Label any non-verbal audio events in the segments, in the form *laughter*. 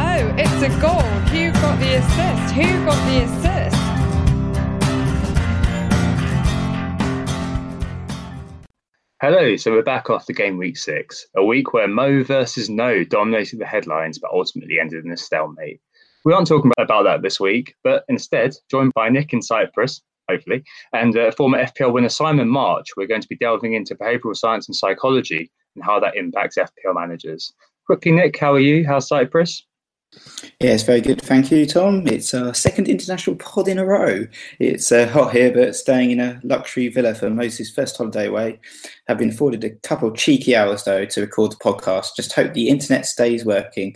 Oh, it's a goal. Who got the assist? Who got the assist? Hello, so we're back after game week six, a week where Mo versus No dominated the headlines but ultimately ended in a stalemate. We aren't talking about that this week, but instead, joined by Nick in Cyprus, hopefully, and uh, former FPL winner Simon March, we're going to be delving into behavioural science and psychology and how that impacts FPL managers. Quickly, Nick, how are you? How's Cyprus? It's very good. Thank you, Tom. It's our second international pod in a row. It's uh, hot here, but staying in a luxury villa for Moses' first holiday away. Have been afforded a couple of cheeky hours, though, to record the podcast. Just hope the internet stays working.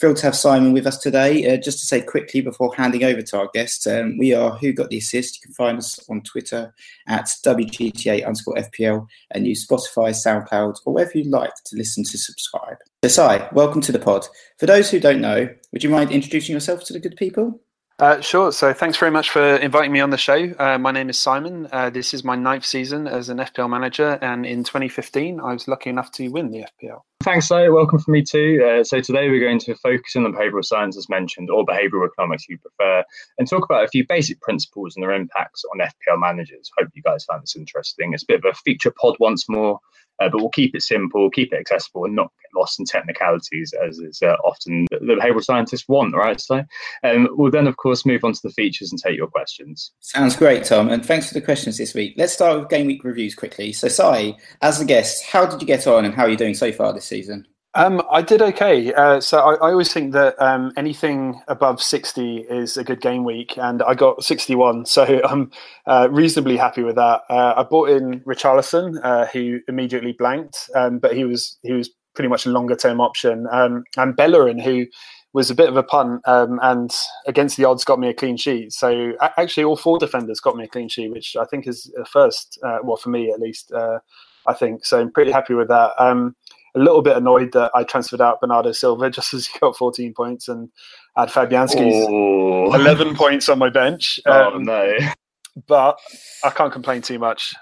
Thrilled to have Simon with us today. Uh, just to say quickly before handing over to our guest, um, we are Who Got the Assist. You can find us on Twitter at WGTA underscore FPL and use Spotify, SoundCloud, or wherever you like to listen to subscribe. So, Si, welcome to the pod. For those who don't know, would you mind introducing yourself to the good people? Uh, sure. So thanks very much for inviting me on the show. Uh, my name is Simon. Uh, this is my ninth season as an FPL manager, and in 2015, I was lucky enough to win the FPL. Thanks, So Welcome from me too. Uh, so today we're going to focus on the behavioural science, as mentioned, or behavioural economics, if you prefer, and talk about a few basic principles and their impacts on FPL managers. Hope you guys find this interesting. It's a bit of a feature pod once more. Uh, but we'll keep it simple, keep it accessible, and not get lost in technicalities, as is uh, often the, behavioral scientists want, right? So um, we'll then, of course, move on to the features and take your questions. Sounds great, Tom, and thanks for the questions this week. Let's start with game week reviews quickly. So, Si, as a guest, how did you get on, and how are you doing so far this season? Um, I did okay. Uh, so I, I, always think that um, anything above 60 is a good game week, and I got 61, *laughs* so I'm uh, reasonably happy with that. Uh, I bought in Richarlison, uh, who immediately blanked, um, but he was he was pretty much a longer term option, um, and Bellerin, who was a bit of a punt, um, and against the odds got me a clean sheet. So actually, all four defenders got me a clean sheet, which I think is a first, uh, well for me at least. Uh, I think so. I'm pretty happy with that. Um, a little bit annoyed that I transferred out Bernardo Silva *laughs* just as he got 14 points and had Fabianski's oh. 11 *laughs* points on my bench. Oh, um, oh, no. But I can't complain too much.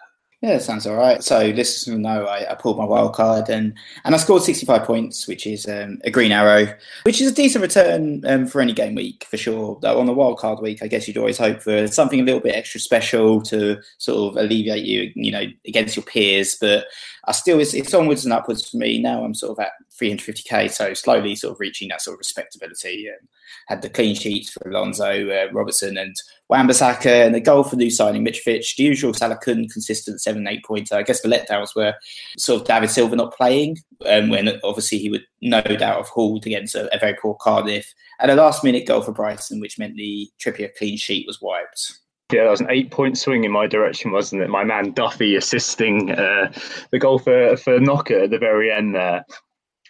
Yeah, sounds all right. So listeners will know I, I, pulled my wild card and, and I scored 65 points, which is um, a green arrow, which is a decent return um, for any game week for sure. Though on the wild card week, I guess you'd always hope for something a little bit extra special to sort of alleviate you, you know, against your peers. But I still, it's, it's onwards and upwards for me. Now I'm sort of at 350k, so slowly sort of reaching that sort of respectability. And had the clean sheets for Alonso, uh, Robertson, and Wan-Bissaka, and the goal for new signing Mitrovic. The usual Salah consistent seven, eight pointer. I guess the letdowns were sort of David Silva not playing, um, when obviously he would no doubt have hauled against a, a very poor Cardiff, and a last minute goal for Brighton, which meant the Trippier clean sheet was wiped. Yeah, that was an eight-point swing in my direction, wasn't it? My man Duffy assisting uh, the goal for for Knockaert at the very end there.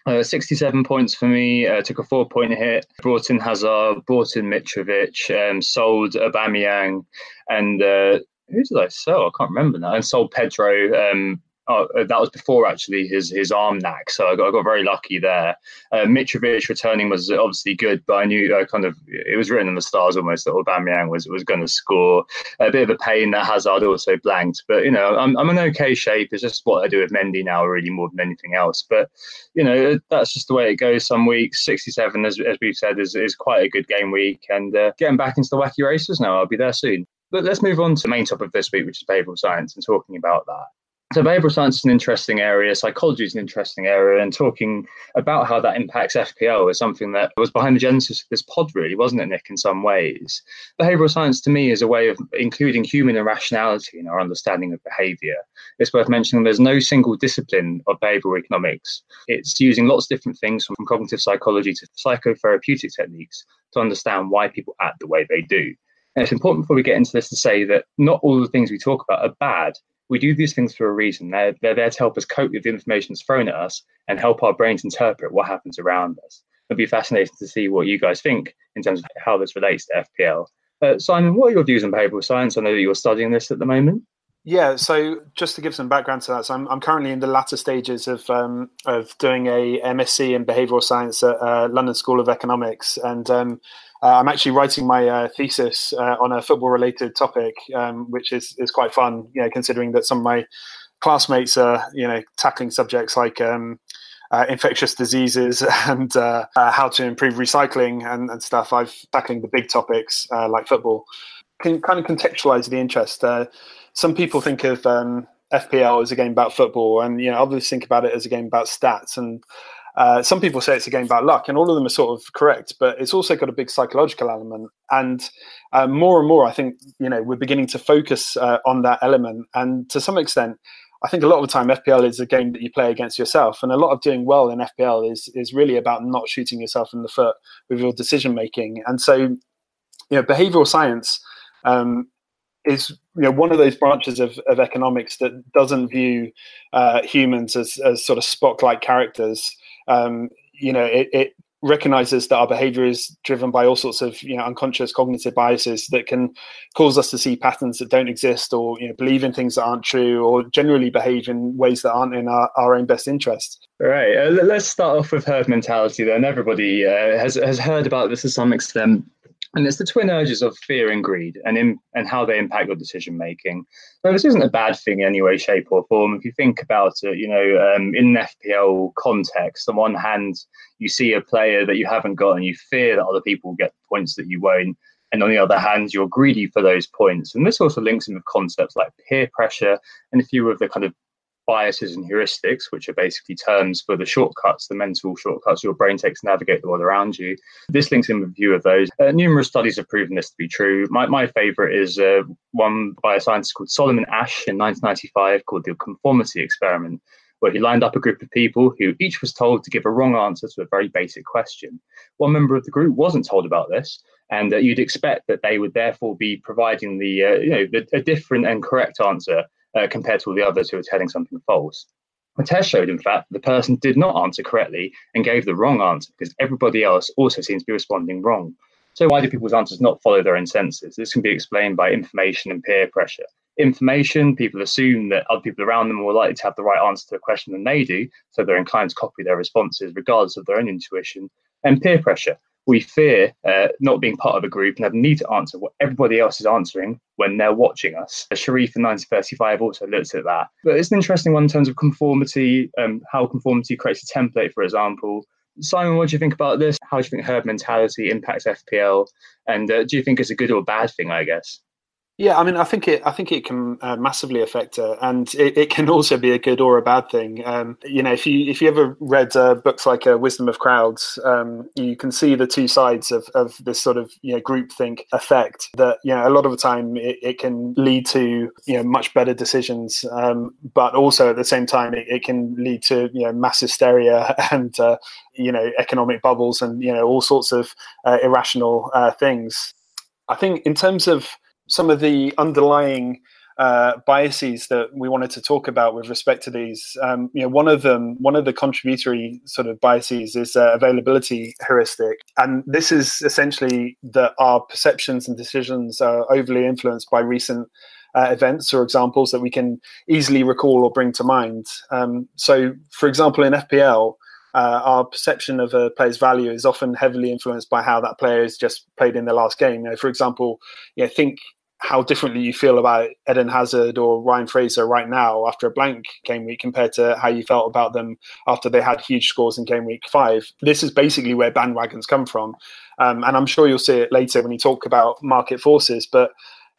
Uh, 67 points for me. Uh, took a four point hit. Brought in Hazard, brought in Mitrovic, um, sold Aubameyang, and uh, who did I sell? I can't remember now. And sold Pedro. Um, Oh, uh, that was before actually his his arm knack, so I got, I got very lucky there. Uh, Mitrovic returning was obviously good, but I knew uh, kind of it was written in the stars almost that Aubameyang was was going to score. A bit of a pain that Hazard also blanked, but you know I'm I'm in okay shape. It's just what I do with Mendy now, really more than anything else. But you know that's just the way it goes. Some weeks 67, as as we've said, is is quite a good game week, and uh, getting back into the wacky races now. I'll be there soon. But let's move on to the main topic of this week, which is behavioural science, and talking about that. So behavioral science is an interesting area, psychology is an interesting area, and talking about how that impacts FPL is something that was behind the genesis of this pod, really, wasn't it, Nick, in some ways? Behavioral science to me is a way of including human irrationality in our understanding of behavior. It's worth mentioning there's no single discipline of behavioral economics. It's using lots of different things from cognitive psychology to psychotherapeutic techniques to understand why people act the way they do. And it's important before we get into this to say that not all the things we talk about are bad we do these things for a reason. They're, they're there to help us cope with the information that's thrown at us and help our brains interpret what happens around us. It'd be fascinating to see what you guys think in terms of how this relates to FPL. Uh, Simon, what are your views on behavioral science? I know that you're studying this at the moment. Yeah, so just to give some background to that, so I'm, I'm currently in the latter stages of um, of doing a MSc in behavioural science at uh, London School of Economics, and um, uh, I'm actually writing my uh, thesis uh, on a football related topic, um, which is is quite fun. You know, considering that some of my classmates are you know tackling subjects like um, uh, infectious diseases *laughs* and uh, uh, how to improve recycling and, and, stuff. I've tackling the big topics like football. Can kind of contextualize the interest. some people think of um, FPL as a game about football, and you know others think about it as a game about stats and uh, some people say it's a game about luck, and all of them are sort of correct, but it's also got a big psychological element. And uh, more and more, I think you know we're beginning to focus uh, on that element. And to some extent, I think a lot of the time FPL is a game that you play against yourself, and a lot of doing well in FPL is is really about not shooting yourself in the foot with your decision making. And so, you know, behavioral science um, is you know one of those branches of, of economics that doesn't view uh, humans as, as sort of Spock like characters um, you know, it, it recognizes that our behavior is driven by all sorts of you know unconscious cognitive biases that can cause us to see patterns that don't exist or you know believe in things that aren't true or generally behave in ways that aren't in our, our own best interest. Right uh, let's start off with herd mentality then. Everybody uh, has, has heard about this to some extent and it's the twin urges of fear and greed and in, and how they impact your decision making. So this isn't a bad thing in any way, shape, or form. If you think about it, you know, um, in an FPL context, on one hand, you see a player that you haven't got and you fear that other people will get points that you won't. And on the other hand, you're greedy for those points. And this also links in with concepts like peer pressure and a few of the kind of biases and heuristics, which are basically terms for the shortcuts, the mental shortcuts your brain takes to navigate the world around you. This links in with a few of those. Uh, numerous studies have proven this to be true. My, my favorite is uh, one by a scientist called Solomon Asch in 1995 called the conformity experiment, where he lined up a group of people who each was told to give a wrong answer to a very basic question. One member of the group wasn't told about this, and uh, you'd expect that they would therefore be providing the, uh, you know, the, a different and correct answer uh, compared to all the others who were telling something false. The test showed, in fact, the person did not answer correctly and gave the wrong answer because everybody else also seems to be responding wrong. So, why do people's answers not follow their own senses? This can be explained by information and peer pressure. Information, people assume that other people around them are more likely to have the right answer to a question than they do, so they're inclined to copy their responses regardless of their own intuition. And peer pressure, we fear uh, not being part of a group and have need to answer what everybody else is answering when they're watching us. Sherif in 1935 also looked at that. But it's an interesting one in terms of conformity, um, how conformity creates a template, for example. Simon, what do you think about this? How do you think herd mentality impacts FPL? And uh, do you think it's a good or bad thing, I guess? Yeah, I mean, I think it. I think it can uh, massively affect her, and it, it, can *laughs* also be a good or a bad thing. Um, you know, if you if you ever read uh, books like uh, Wisdom of Crowds, um, you can see the two sides of, of this sort of you know groupthink effect. That you know, a lot of the time it, it can lead to you know much better decisions, um, but also at the same time it, it, can lead to you know mass hysteria *laughs* and uh, you know economic bubbles and you know all sorts of uh, irrational uh, things. I think in terms of some of the underlying uh, biases that we wanted to talk about with respect to these. Um, you know, one of them, one of the contributory sort of biases is uh, availability heuristic, and this is essentially that our perceptions and decisions are overly influenced by recent. Uh, events or examples that we can easily recall or bring to mind. Um, so, for example, in FPL, uh, our perception of a player's value is often heavily influenced by how that player has just played in their last game. You know, for example, you know, think how differently you feel about Eden Hazard or Ryan Fraser right now after a blank game week compared to how you felt about them after they had huge scores in game week five. This is basically where bandwagons come from. Um, and I'm sure you'll see it later when you talk about market forces. But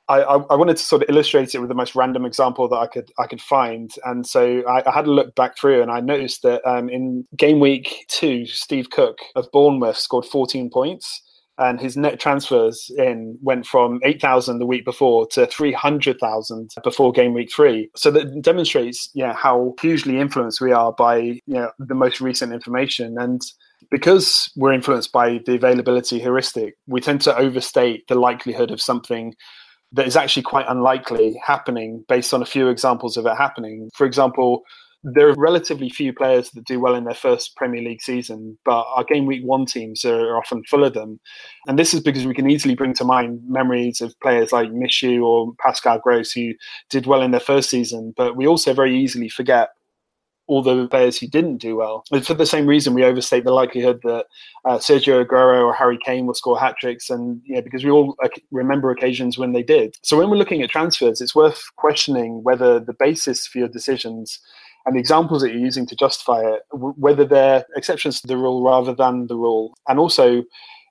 I, I, wanted to sort of illustrate it with the most random example that I could I could find, and so I, I had a look back through, and I noticed that um, in game week two, Steve Cook of Bournemouth scored 14 points, and his net transfers in went from 8,000 the week before to 300,000 before game week three. So that demonstrates, yeah, how hugely influenced we are by you know the most recent information and because we're influenced by the availability heuristic, we tend to overstate the likelihood of something that is actually quite unlikely happening based on a few examples of it happening. For example, there are relatively few players that do well in their first Premier League season, but our game week one teams are often full of them. And this is because we can easily bring to mind memories of players like Michu or Pascal Gross who did well in their first season, but we also very easily forget all the players who didn't do well. And for the same reason, we overstate the likelihood that uh, Sergio Aguero or Harry Kane will score hat tricks, and you know, because we all remember occasions when they did. So when we're looking at transfers, it's worth questioning whether the basis for your decisions and the examples that you're using to justify it, whether they're exceptions to the rule rather than the rule, and also.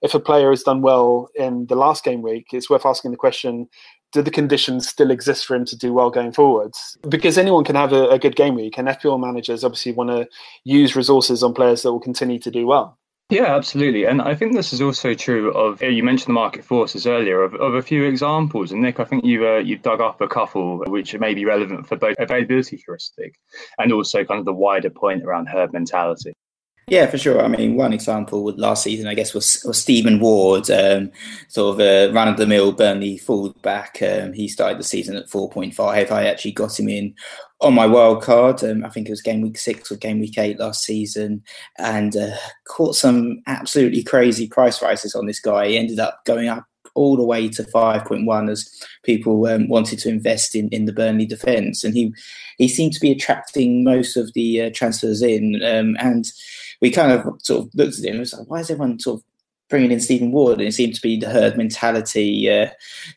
If a player has done well in the last game week, it's worth asking the question do the conditions still exist for him to do well going forwards? Because anyone can have a, a good game week, and FPL managers obviously want to use resources on players that will continue to do well. Yeah, absolutely. And I think this is also true of, you mentioned the market forces earlier, of, of a few examples. And Nick, I think you, uh, you dug up a couple which may be relevant for both availability heuristic and also kind of the wider point around herd mentality. Yeah, for sure. I mean, one example with last season, I guess, was, was Stephen Ward, um, sort of a run of the mill Burnley fullback. Um, he started the season at 4.5. I actually got him in on my wild card. Um, I think it was game week six or game week eight last season, and uh, caught some absolutely crazy price rises on this guy. He ended up going up all the way to 5.1 as people um, wanted to invest in, in the Burnley defence. And he he seemed to be attracting most of the uh, transfers in. Um, and we kind of sort of looked at him and was like, why is everyone sort of bringing in Stephen Ward, and it seemed to be the herd mentality, uh,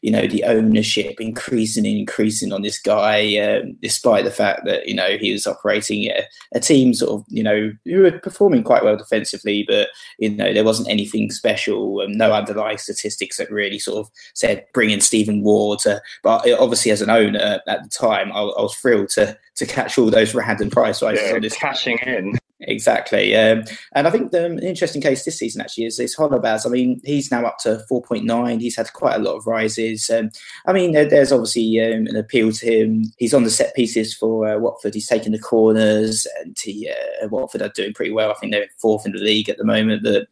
you know, the ownership increasing and increasing on this guy, um, despite the fact that you know he was operating a, a, team sort of, you know, who were performing quite well defensively, but you know there wasn't anything special, and no underlying statistics that really sort of said bring in Stephen Ward. To, but obviously, as an owner at the time, I, I was thrilled to to catch all those random price rises yeah, on this cashing in. Exactly. Um, and I think the um, interesting case this season actually is, is Holebas. I mean, he's now up to 4.9. He's had quite a lot of rises. Um, I mean, there, there's obviously um, an appeal to him. He's on the set pieces for uh, Watford. He's taking the corners, and he, uh, Watford are doing pretty well. I think they're fourth in the league at the moment. But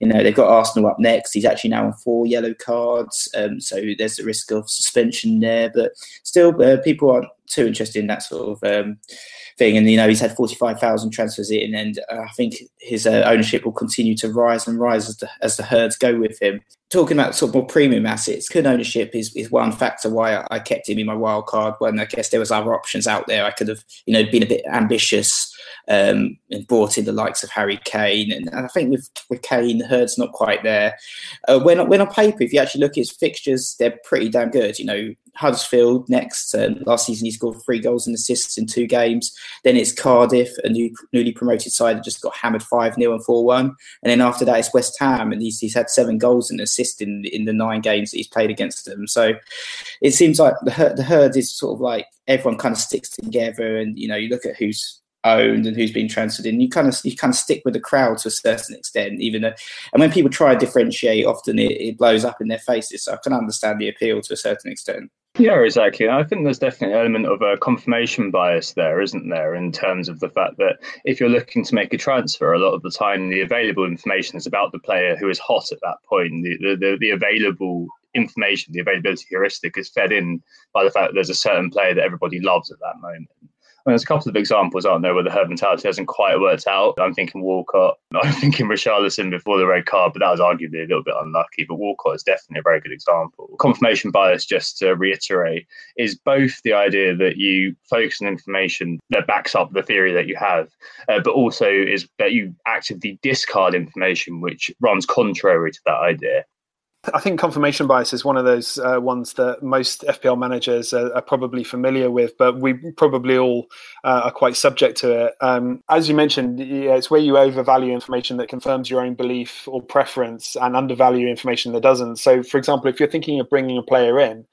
you know, they've got Arsenal up next. He's actually now on four yellow cards. Um, so there's the risk of suspension there. But still, uh, people aren't too interested in that sort of um, thing. And you know, he's had forty-five thousand transfers in, and uh, I think his uh, ownership will continue to rise and rise as the as the herds go with him. Talking about sort of more premium assets, Kun ownership is, is one factor why I kept him in my wild card. When I guess there was other options out there, I could have you know been a bit ambitious um, and brought in the likes of Harry Kane. And, and I think with, with Kane, the herd's not quite there. Uh, when, when on paper, if you actually look at his fixtures, they're pretty damn good. You know, Huddersfield next. Um, last season, he scored three goals and assists in two games. Then it's Cardiff, a new, newly promoted side that just got hammered 5 0 and 4 1. And then after that, it's West Ham, and he's, he's had seven goals and assists in, in the nine games that he's played against them. So it seems like the, the herd is sort of like everyone kind of sticks together, and you know, you look at who's owned and who's been transferred in. You kind of you kind of stick with the crowd to a certain extent, even though, and when people try to differentiate, often it, it blows up in their faces. So I can understand the appeal to a certain extent. Yeah, exactly. I think there's definitely an element of a confirmation bias there, isn't there, in terms of the fact that if you're looking to make a transfer, a lot of the time the available information is about the player who is hot at that point. The, the, the available information, the availability heuristic is fed in by the fact that there's a certain player that everybody loves at that moment there's a couple of examples, aren't there, where the herd mentality hasn't quite worked out. I'm thinking Walcott. *laughs* I'm thinking Richarlison before the red card, but that was arguably a little bit unlucky. But Walcott is definitely a very good example. Confirmation bias, just to reiterate, is both the idea that you focus on information that backs up the theory that you have, uh, but also is that you actively discard information which runs contrary to that idea. I think confirmation bias is one of those uh, ones that most FPL managers are, are, probably familiar with, but we probably all uh, are quite subject to it. Um, as you mentioned, yeah, it's where you overvalue information that confirms your own belief or preference and undervalue information that doesn't. So, for example, if you're thinking of bringing a player in,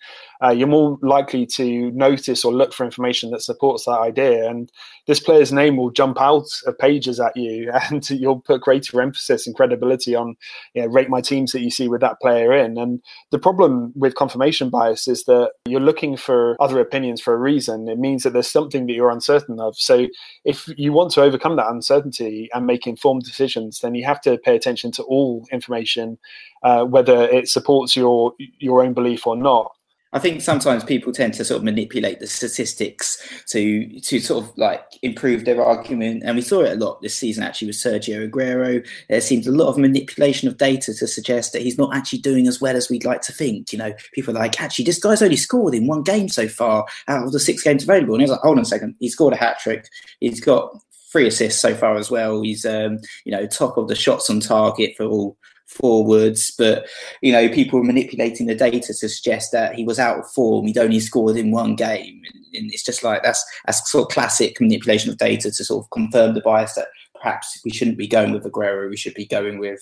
uh, you're more likely to notice or look for information that supports that idea. And this player's name will jump out of pages at you, *laughs* and you'll put greater emphasis and credibility on, you know, rate my teams that you see with that player in. And the problem with confirmation bias is that you're looking for other opinions for a reason. It means that there's something that you're uncertain of. So if you want to overcome that uncertainty and make informed decisions, then you have to pay attention to all information, uh, whether it supports your your own belief or not. I think sometimes people tend to sort of manipulate the statistics to to sort of like improve their argument, and we saw it a lot this season actually with Sergio Aguero. There seems a lot of manipulation of data to suggest that he's not actually doing as well as we'd like to think. You know, people are like, actually, this guy's only scored in one game so far out of the six games available, and he's like, hold on a second, he scored a hat trick. He's got three assists so far as well. He's um, you know top of the shots on target for all forwards, but you know, people were manipulating the data to suggest that he was out of form. He'd only scored in one game, and it's just like that's that's sort of classic manipulation of data to sort of confirm the bias that perhaps we shouldn't be going with Aguero. We should be going with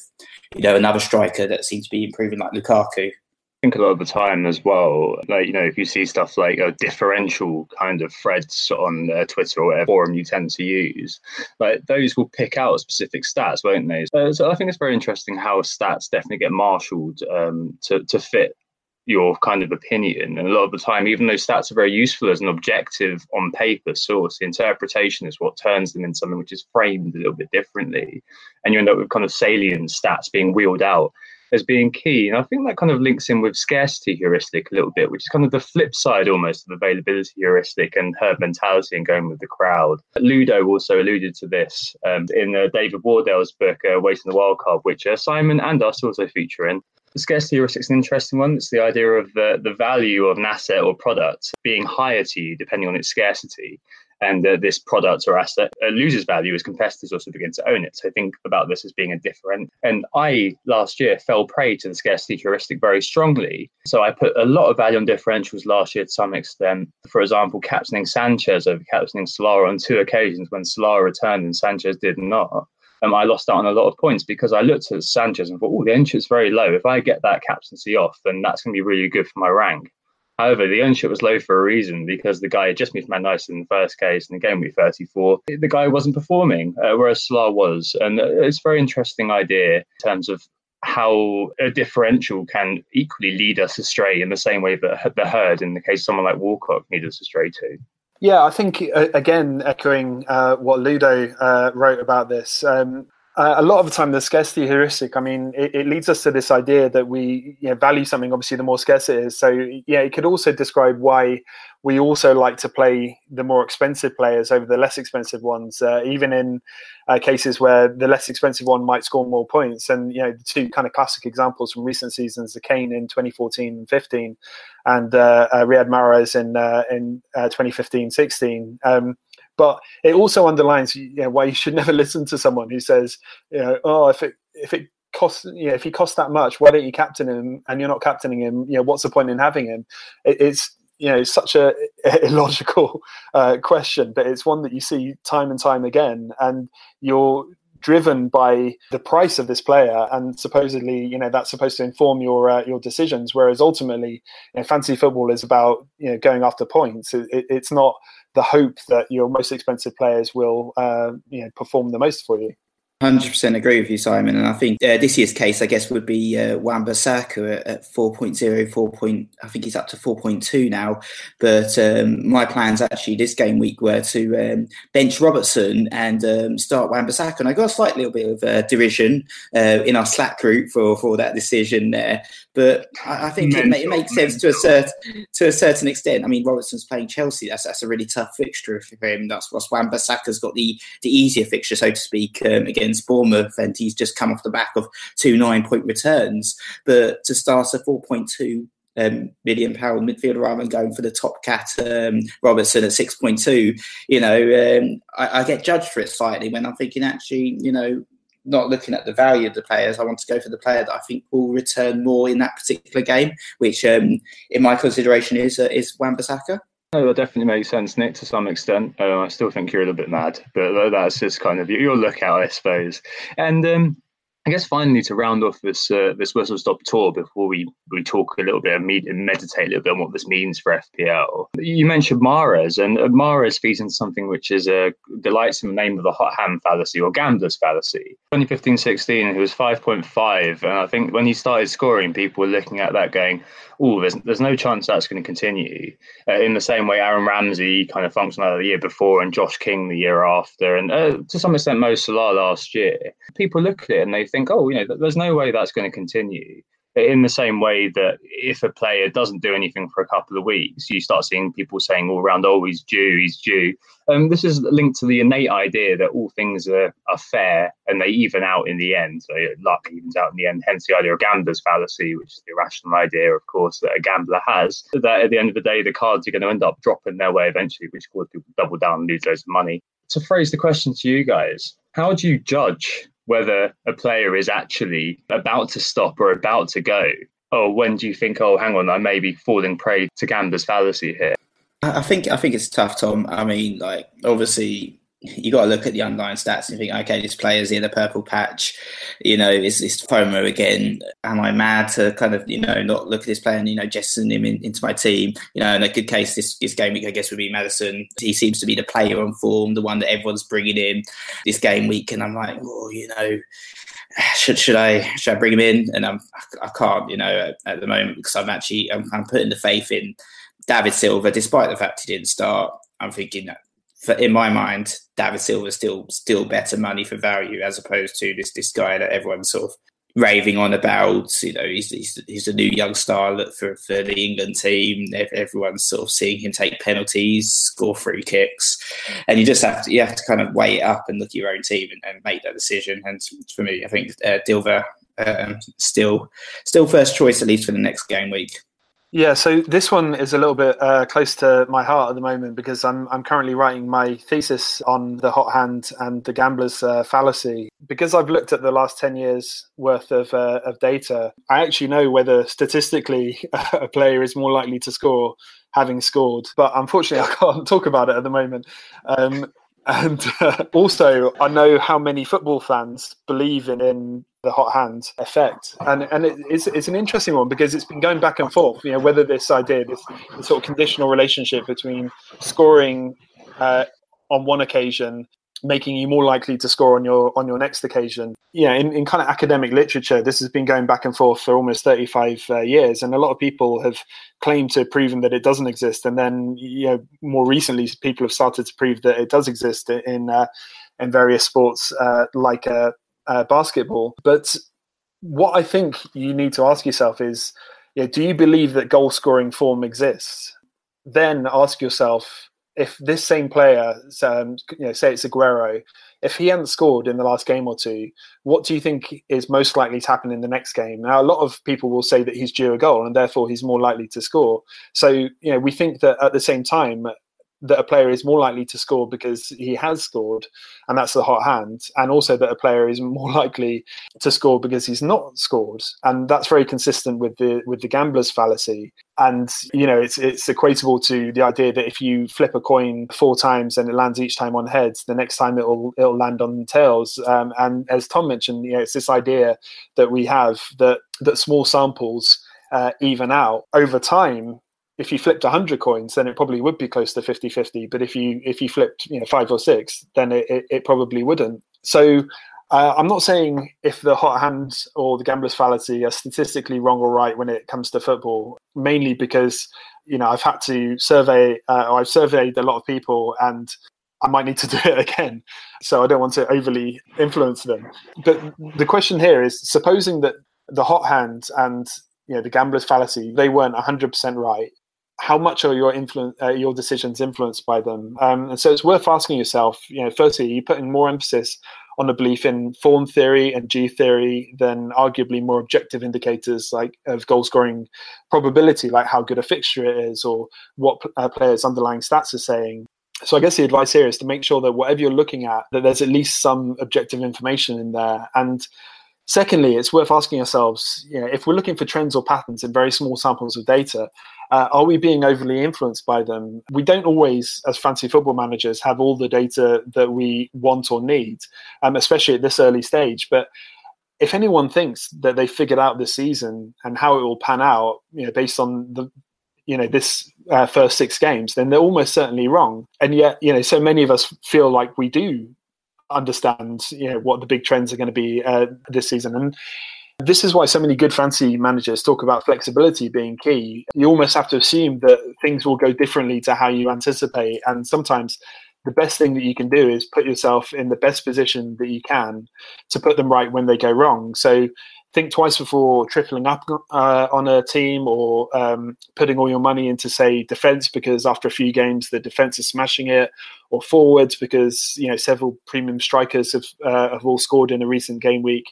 you know another striker that seems to be improving like Lukaku think a lot of the time as well, like, you know, if you see stuff like a differential kind of threads on uh, Twitter or whatever forum you tend to use, like those will pick out specific stats, won't they? Uh, so I think it's very interesting how stats definitely get marshaled um, to, to fit your kind of opinion. And a lot of the time, even though stats are very useful as an objective on paper source, the interpretation is what turns them into something which is framed a little bit differently. And you end up with kind of salient stats being wheeled out as being key. And I think that kind of links in with scarcity heuristic a little bit, which is kind of the flip side almost of availability heuristic and herd mentality and going with the crowd. Ludo also alluded to this um, in uh, David Wardell's book, uh, Wasting the Wildcard, which uh, Simon and us also feature in. The scarcity heuristic is an interesting one. It's the idea of the, the value of an asset or product being higher to you depending on its scarcity and uh, this product or asset uh, loses value as competitors also begin to own it. So think about this as being a different. And I last year fell prey to the scarcity heuristic very strongly. So I put a lot of value on differentials last year to some extent. For example, captaining Sanchez over captaining Salah on two occasions when Salah returned and Sanchez did not. Um, I lost out on a lot of points because I looked at Sanchez and thought, oh, the entry is very low. If I get that captaincy off, then that's going to be really good for my rank. However, the ownership was low for a reason because the guy had just moved Man United in the first case and the game week 34. The guy wasn't performing, uh, whereas Salah was. And it's a very interesting idea in terms of how a differential can equally lead us astray in the same way that the herd, in the case of someone like Walcott, lead us astray too. Yeah, I think uh, again, echoing uh, what Ludo uh, wrote about this, um, uh, a lot of the time, the scarcity heuristic, I mean, it, it, leads us to this idea that we you know, value something, obviously, the more scarce it is. So, yeah, it could also describe why we also like to play the more expensive players over the less expensive ones, uh, even in uh, cases where the less expensive one might score more points. And, you know, the two kind of classic examples from recent seasons, the Kane in 2014 and 15, and uh, uh, Riyad Mahrez in, uh, in 2015 16. Um, but it also underlines you know, why you should *laughs* never listen to someone who says, you know, oh, if it if it costs, you know, if he costs that much, why don't you captain him? And you're not captaining him. You know, what's the point in having him? It, it's you know such a *laughs* illogical uh, question, but it's one that you see time and time again, and you're driven by the price of this player, and supposedly, you know, that's supposed to inform your uh, your decisions. Whereas ultimately, you know, fantasy football is about you know going after points. It, it, it's not the hope that your most expensive players will uh, you know perform the most for you. Hundred percent agree with you, Simon. And I think uh, this year's case, I guess, would be uh, Wan-Bissaka at, at 4.0, 4. Point, I think he's up to 4.2 now. But um, my plans actually this game week were to um, bench Robertson and um, start Wan-Bissaka. And I got a slight little bit of uh, derision uh, in our Slack group for, for that decision there. But I, I think it, it, makes sense to a certain to a certain extent. I mean, Robertson's playing Chelsea. That's that's a really tough fixture for him. That's what Wan-Bissaka's got the the easier fixture, so to speak, um, against Bournemouth, and he's just come off the back of two nine point returns. But to start a four point two um, million pound midfielder rather than going for the top cat um, Robertson at 6.2. You know, um, I, I, get judged for it slightly when I'm thinking, actually, you know, not looking at the value of the players. I want to go for the player that I think will return more in that particular game, which um, in my consideration is uh, is Wan-Bissaka. No, that definitely makes sense, Nick, to some extent. Uh, I still think you're a little bit mad, but that's just kind of your lookout, I suppose. And um, I guess finally to round off this uh, this whistle stop tour before we, we talk a little bit and meditate a little bit on what this means for FPL. You mentioned Mahrez, and uh, Mahrez feeds into something which is a uh, delights in the name of the hot hand fallacy or gambler's fallacy. 2015-16, he was 5.5, and I think when he started scoring, people were looking at that going, oh, there's, there's no chance that's going to continue. Uh, in the same way, Aaron Ramsey kind of functioned out the year before and Josh King the year after, and uh, to some extent, Mo Salah last year. People look at it and they think, oh, you know, there's no way that's going to continue in the same way that if a player doesn't do anything for a couple of weeks, you start seeing people saying all around, oh, he's due, he's due. Um, this is linked to the innate idea that all things are, are fair and they even out in the end. So luck evens out in the end, hence the idea of gambler's fallacy, which is the irrational idea, of course, that a gambler has. That at the end of the day, the cards are going to end up dropping their way eventually, which causes people double down and lose loads of money. To phrase the question to you guys, how do you judge whether a player is actually about to stop or about to go? Or when do you think, oh, hang on, I may be falling prey to gambler's fallacy here? I think I think it's tough, Tom. I mean, like obviously you got to look at the underlying stats and think, okay, this player's in a purple patch. You know, is this FOMO again? Am I mad to kind of, you know, not look at this player and, you know, jettison him in, into my team? You know, in a good case this, this game week, I guess, would be Maddison. He seems to be the player on form, the one that everyone's bringing in this game week. And I'm like, oh, you know, should should I should I bring him in? And I'm I can't, you know, at, at the moment because I'm actually I'm, I'm putting the faith in David Silva, despite the fact he didn't start. I'm thinking that for, in my mind, David Silva still still better money for value as opposed to this this guy that everyone's sort of raving on about. You know, he's he's, he's a new young star for for the England team. Everyone's sort of seeing him take penalties, score free kicks, and you just have to you have to kind of weigh it up and look at your own team and, and make that decision. And for me, I think uh, Dilver um, still still first choice at least for the next game week. Yeah, so this one is a little bit uh, close to my heart at the moment because I'm I'm currently writing my thesis on the hot hand and the gambler's uh, fallacy. Because I've looked at the last ten years worth of uh, of data, I actually know whether statistically *laughs* a player is more likely to score having scored. But unfortunately, I can't *laughs* talk about it at the moment. Um, and *laughs* uh, also, I know how many football fans believe in, in the hot hand effect, and and it, it's it's an interesting one because it's been going back and forth. You know, whether this idea, this, this sort of conditional relationship between scoring uh, on one occasion making you more likely to score on your on your next occasion. Yeah, in, in kind of academic literature, this has been going back and forth for almost 35 uh, years, and a lot of people have claimed to have proven that it doesn't exist. And then, you know, more recently, people have started to prove that it does exist in uh, in various sports uh, like uh, basketball. But what I think you need to ask yourself is, you know, do you believe that goal scoring form exists? Then ask yourself if this same player, um, you know, say it's Aguero, if he hadn't scored in the last game or two, what do you think is most likely to happen in the next game? Now, a lot of people will say that he's due a goal and therefore he's more likely to score. So, you know, we think that at the same time, that a player is more likely to score because he has scored, and that's the hot hand, and also that a player is *laughs* more likely to score because he's not scored, and that's very consistent with the with the gambler's fallacy. And you know, it's it's equatable to the idea that if you flip a coin four times and it lands each time on heads, the next time it'll it'll land on tails. Um, and as Tom mentioned, you know, it's this idea that we have that that small samples. Uh, even out over time if you flipped 100 coins then it probably would be close to 50-50 but if you if you flipped you know five or six then it, it, it probably wouldn't so uh, i'm not saying if the hot hand or the gambler's fallacy are statistically wrong or right when it comes to football mainly because you know i've had to survey uh, or i've surveyed a lot of people and I might need to *laughs* do it again. So I don't want to overly influence them. But the question here is supposing that the hot hand and you know the gambler's fallacy they weren't 100% right how much are your influence, uh, your decisions influenced by them? Um, and so it's worth asking yourself. You know, firstly, are you putting more emphasis on a belief in form theory and G theory than arguably more objective indicators like of goal scoring probability, like how good a fixture it is or what uh, players' underlying stats are saying. So I guess the advice here is to make sure that whatever you're looking at, that there's at least some objective information in there. And secondly, it's worth asking ourselves, you know, if we're looking for trends or patterns in very small samples of data, uh, are we being overly influenced by them? We don't always, as fancy football managers, have all the data that we want or need, um, especially at this early stage. But if anyone thinks that they figured out this season and how it will pan out, you know, based on the you know this uh, first six games, then they're almost certainly wrong. And yet, you know, so many of us feel like we do understand, you know, what the big trends are going to be uh, this season. And this is why so many good fancy managers talk about flexibility being key. You almost have to assume that things will go differently to how you anticipate, and sometimes the best thing that you can do is put yourself in the best position that you can to put them right when they go wrong. So think twice before tripling up uh, on a team or um, putting all your money into say defense because after a few games the defense is smashing it or forwards because you know several premium strikers have, uh, have all scored in a recent game week.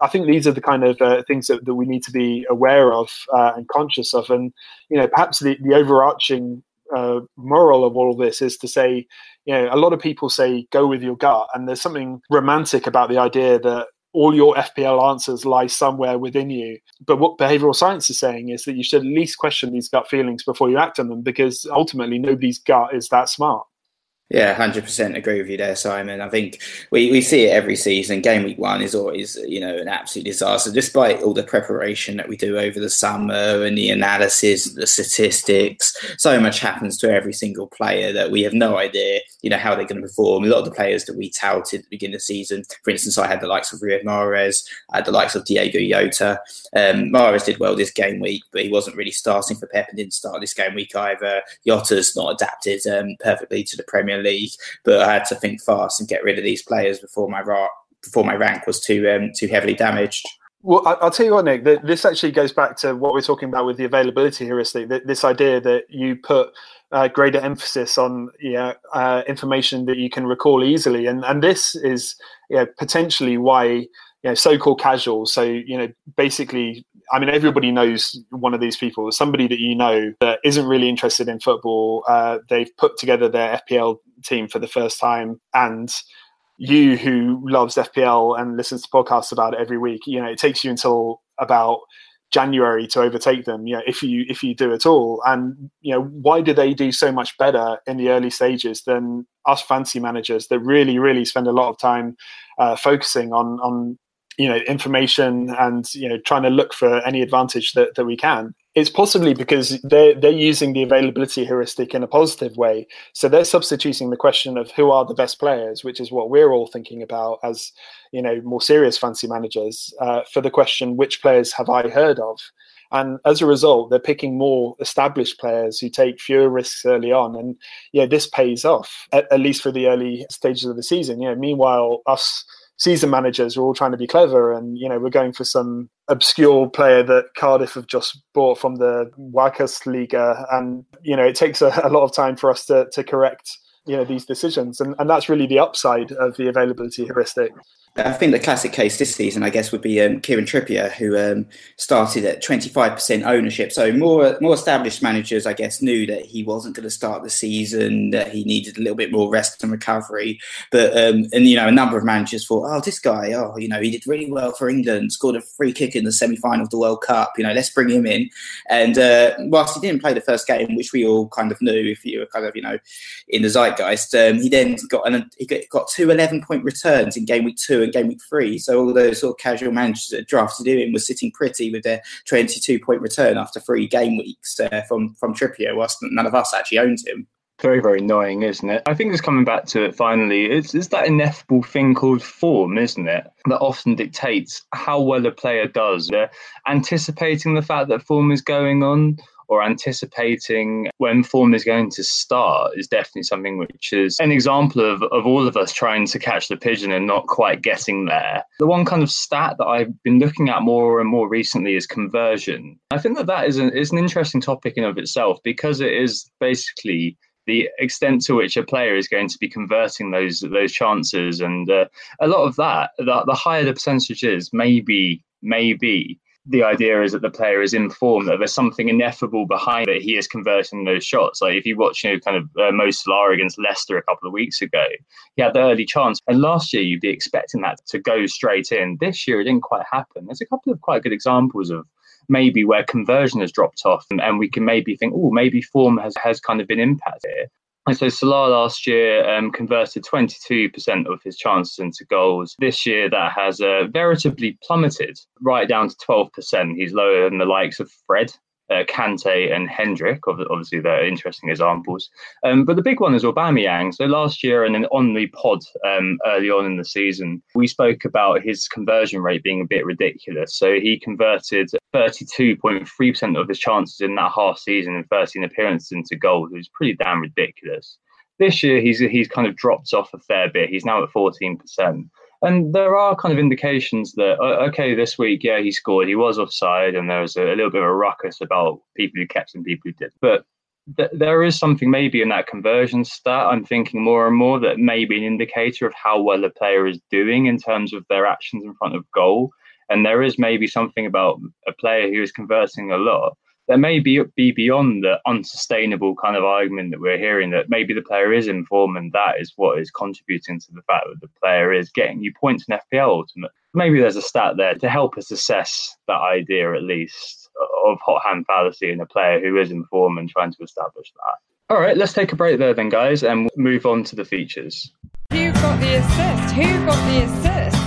I think these are the kind of uh, things that, that we need to be aware of uh, and conscious of. And you know perhaps the, the overarching uh, moral of all of this is to say you know a lot of people say go with your gut. And there's something romantic about the idea that all your FPL answers lie somewhere within you. But what behavioral science is saying is that you should at least question these gut feelings before you act on them because ultimately nobody's gut is that smart. Yeah, hundred percent agree with you there, Simon. I think we, we see it every season. Game week one is always you know an absolute disaster, despite all the preparation that we do over the summer and the analysis, the statistics. So much happens to every single player that we have no idea you know how they're going to perform. A lot of the players that we touted at the beginning of the season, for instance, I had the likes of Riyad Mahrez, I had the likes of Diego Jota. Um, Mahrez did well this game week, but he wasn't really starting for Pep and didn't start this game week either. Jota's not adapted um, perfectly to the Premier League, but I had to think fast and get rid of these players before my ra- before my rank was too um, too heavily damaged. Well, I'll tell you what, Nick. This actually goes back to what we're talking about with the availability heuristic. This idea that you put uh, greater emphasis on yeah, uh, information that you can recall easily, and and this is yeah, potentially why you know, so-called casuals. So you know, basically I mean, everybody knows one of these people, somebody that you know that isn't really interested in football. Uh, they've put together their FPL team for the first time, and you who loves FPL and listens to podcasts about it every week, you know, it takes you until about January to overtake them. You know, if you if you do at all, and you know, why do they do so much better in the early stages than us fancy managers that really really spend a lot of time uh, focusing on on you know information and you know trying to look for any advantage that, that we can. It's possibly because they're they're using the availability heuristic in a positive way. So they're substituting the question of who are the best players which is what we're all thinking about as you know more serious fancy managers uh, for the question which players have i heard of? And as a result they're picking more established players who take fewer risks early on. And yeah this pays off at, at least for the early stages of the season. Yeah meanwhile us season managers are all trying to be clever and you know we're going for some obscure player that Cardiff have just bought from the Liga and you know it takes a, a, lot of time for us to, to correct you know these decisions. And, and that's really the upside of the availability heuristic I think the classic case this season, I guess, would be um, Kieran Trippier, who um, started at 25% ownership. So more more established managers, I guess, knew that he wasn't going to start the season, that he needed a little bit more rest and recovery. But um, and you know, a number of managers thought, oh, this guy, oh, you know, he did really well for England, scored a free kick in the semi final of the World Cup. You know, let's bring him in. And uh, whilst he didn't play the first game, which we all kind of knew, if you were kind of you know in the zeitgeist, um, he then got an, he got two 11 point returns in game week two and game week three. So all those sort of casual managers that drafted him were sitting pretty with their 22 point return after three game weeks uh, from from Trippier, whilst none of us actually owned him. Very, very annoying, isn't it? I think it's coming back to it finally. It's, it's that ineffable thing called form, isn't it? That often dictates how well a player does. They're anticipating the fact that form is going on or anticipating when form is going to start is definitely something which is an example of, of all of us trying to catch the pigeon and not quite getting there. The one kind of stat that I've been looking at more and more recently is conversion. I think that that is an, is an interesting topic in of itself because it is basically the extent to which a player is going to be converting those those chances and uh, a lot of that the, the higher the percentage is maybe maybe the idea is that the player is informed that there's something ineffable behind it. He is converting those shots. Like if you watch, you know, kind of uh, Mo Salah against Leicester a couple of weeks ago, he had the early chance, and last year you'd be expecting that to go straight in. This year it didn't quite happen. There's a couple of quite good examples of maybe where conversion has dropped off, and, and we can maybe think, oh, maybe form has has kind of been impacted. And so Salah last year um, converted 22% of his chances into goals. This year, that has uh, veritably plummeted right down to 12%. He's lower than the likes of Fred, uh, Kante and Hendrick. Obviously, they're interesting examples. Um, but the big one is Aubameyang. So last year, and then on the pod um, early on in the season, we spoke about his conversion rate being a bit ridiculous. So he converted 32.3% of his chances in that half season and 13 appearances into goals. It was pretty damn ridiculous. This year, he's he's kind of dropped off a fair bit. He's now at 14%. And there are kind of indications that, okay, this week, yeah, he scored, he was offside, and there was a, little bit of a ruckus about people who kept and people who did. But th- there is something maybe in that conversion stat. I'm thinking more and more that maybe an indicator of how well a player is doing in terms of their actions in front of goal. And there is maybe something about a player who is converting a lot there may be, be beyond the unsustainable kind of argument that we're hearing that maybe the player is in form and that is what is contributing to the fact that the player is getting you points in FPL ultimately. Maybe there's a stat there to help us assess that idea at least of hot hand fallacy in a player who is in form and trying to establish that. All right, let's take a break there then, guys, and move on to the features. Who got the assist? Who got the assist?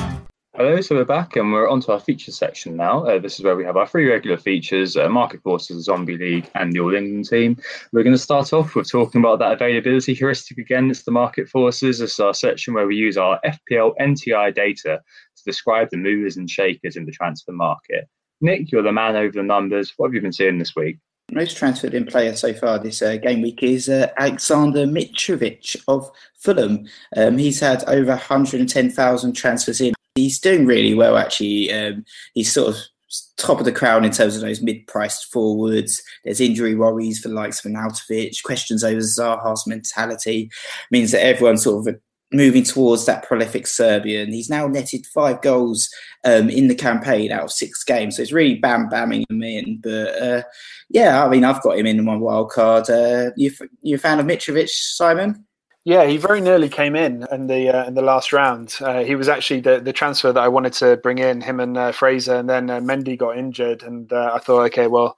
Hello, so we're back and we're onto our features section now. Uh, this is where we have our three regular features uh, Market Forces, Zombie League, and the All England team. We're going to start off with talking about that availability heuristic again. It's the Market Forces. This is our section where we use our FPL NTI data to describe the movers and shakers in the transfer market. Nick, you're the man over the numbers. What have you been seeing this week? Most transferred in player so far this uh, game week is uh, Alexander Mitrovic of Fulham. Um, he's had over 110,000 transfers in he's doing really well actually. Um, he's sort of top of the crowd in terms of those mid-priced forwards. There's injury worries for the likes of Arnautovic. Questions over Zaha's mentality means that everyone's sort of moving towards that prolific Serbian. He's now netted five goals um, in the campaign out of six games, so it's really bam bamming him in. But uh, yeah, I mean, I've got him in my wild card. Uh, you you a fan of Mitrovic, Simon? Yeah, he very nearly came in in the uh, in the last round. Uh, he was actually the, the transfer that I wanted to bring in. Him and uh, Fraser, and then uh, Mendy got injured, and uh, I thought, okay, well,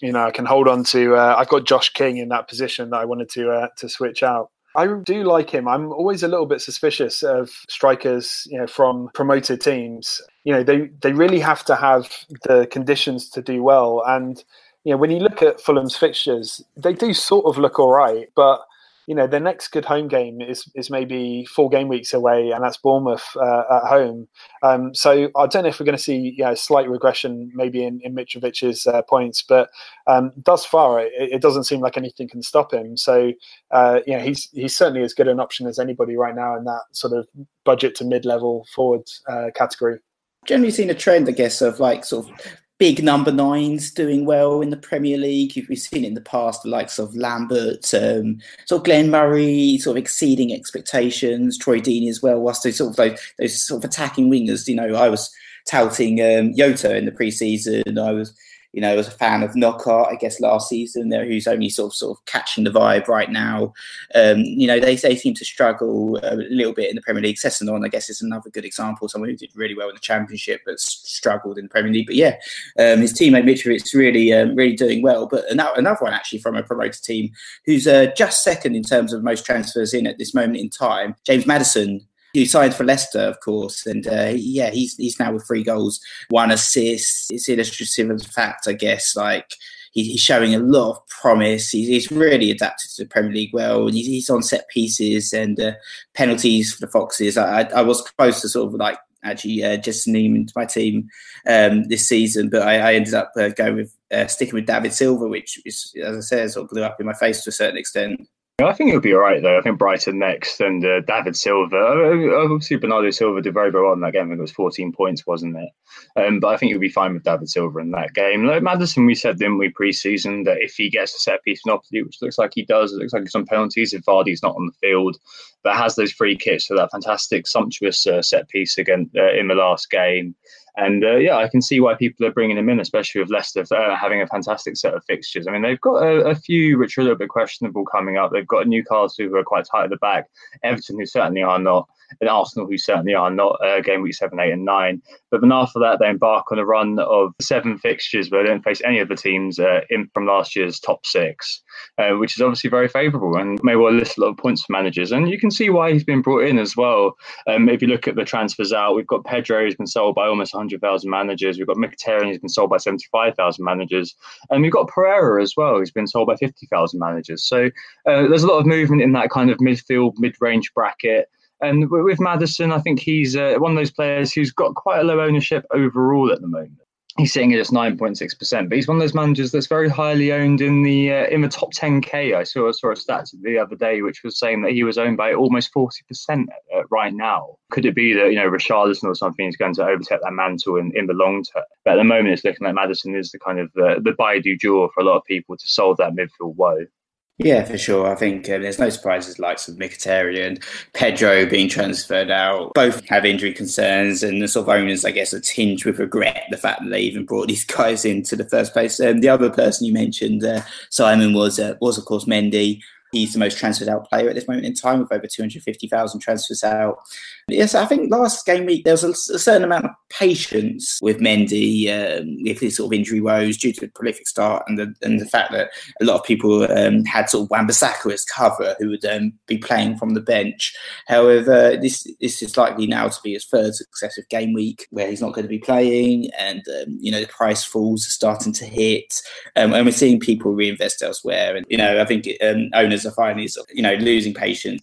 you know, I can hold on to. Uh, I've got Josh King in that position that I wanted to to switch out. I do like him. I'm always a little bit suspicious of strikers, you know, from promoted teams. You know, they they really have to have the conditions to do well, and you know, when you look at Fulham's fixtures, they do sort of look all right, but you know, their next good home game is is maybe four game weeks away, and that's Bournemouth uh, at home. Um, so I don't know if we're going to see know, slight regression maybe in, in Mitrovic's uh, points, but um, thus far it, it, doesn't seem like anything can stop him. So uh, he's he's certainly as good an option as anybody right now in that sort of budget to mid level forward uh, category generally seen a trend, I guess, of like sort of big number nines doing well in the Premier League. We've seen in the past, the likes of Lambert, um, sort of Glenn Murray, sort of exceeding expectations. Troy Deeney as well. Whilst those sort of those, those sort of attacking wingers, you know, I was touting um, Jota in the preseason. I was you know, as a fan of Knockaert, I guess last season, who's only sort of sort of catching the vibe right now. Um, you know, they, they seem to struggle a little bit in the Premier League. Sessegnon, I guess, is another good example. Someone who did really well in the Championship but struggled in the Premier League. But yeah, um, his teammate Mitrovic is really um, really doing well. But another, another one actually from a promoted team who's uh, just second in terms of most transfers in at this moment in time. James Maddison he signed for Leicester, of course, and uh, yeah, he's he's now with three goals, one assist. It's illustrative of the fact, I guess, like he's showing a lot of promise. He's, really adapted to the Premier League well, and he's, on set pieces and uh, penalties for the Foxes. I, I, was close to sort of like actually uh, just name into my team um, this season, but I, I ended up uh, going with uh, sticking with David Silva, which is, as I said, sort of blew up in my face to a certain extent. I think he'll be all right though. I think Brighton next and uh, David Silva. Obviously, Bernardo Silva did very, very well in that game. I think it was 14 points, wasn't it? Um, but I think he'll be fine with David Silva in that game. Like Maddison, we said, didn't we, pre-season, that if he gets a set piece monopoly, which looks like he does, it looks like some penalties if Vardy's not on the field, but has those free kicks for that fantastic, sumptuous uh, set piece again uh, in the last game And uh, yeah, I can see why people are bringing him in, especially with Leicester uh, having a fantastic set of fixtures. I mean, they've got a, a, few which are a little bit questionable coming up. They've got Newcastle who are quite tight at the back, Everton who certainly are not, and Arsenal who certainly are not uh, game week seven, eight, and nine. But then after that, they embark on a run of seven fixtures where they don't face any of the teams uh, in from last year's top six, uh, which is obviously very favourable and may well list a lot of points for managers. And you can see why he's been brought in as well. Um, if you look at the transfers out, we've got Pedro who's been sold by almost 100,000 managers. We've got Mkhitaryan who's been sold by 75,000 managers, and we've got Pereira as well who's been sold by 50,000 managers. So uh, there's a lot of movement in that kind of midfield, mid-range bracket. And with Maddison, I think he's uh, one of those players who's got quite a low ownership overall at the moment. He's sitting at just nine point six percent, but he's one of those managers that's very highly owned in the uh, in the top ten k. I saw saw a stat the other day which was saying that he was owned by almost forty percent uh, right now. Could it be that you know Richarlison or something is going to overtake that mantle in, in the long term? But at the moment, it's looking like Maddison is the kind of uh, the buy jewel for a lot of people to solve that midfield woe. Yeah, for sure. I think um, there's no surprises likes of Mkhitaryan and Pedro being transferred out. Both have injury concerns, and the sort of owners, I guess, are tinged with regret the fact that they even brought these *laughs* guys into the first place. Um, the other person you mentioned, uh, Simon, was uh, was of course Mendy. He's the most transferred out player at this moment in time, with over 250,000 transfers out. Yes, I think last game week there was a, a certain amount of patience with Mendy um, with his sort of injury woes due to a prolific start and the and the fact that a lot of people um, had sort of Wan-Bissaka as cover who would um, be playing from the bench. However, this this is likely now to be his third successive game week where he's not going to be playing, and um, you know the price falls are starting to hit, um, and we're seeing people reinvest elsewhere. And you know I think um, owners are finally you know losing patience.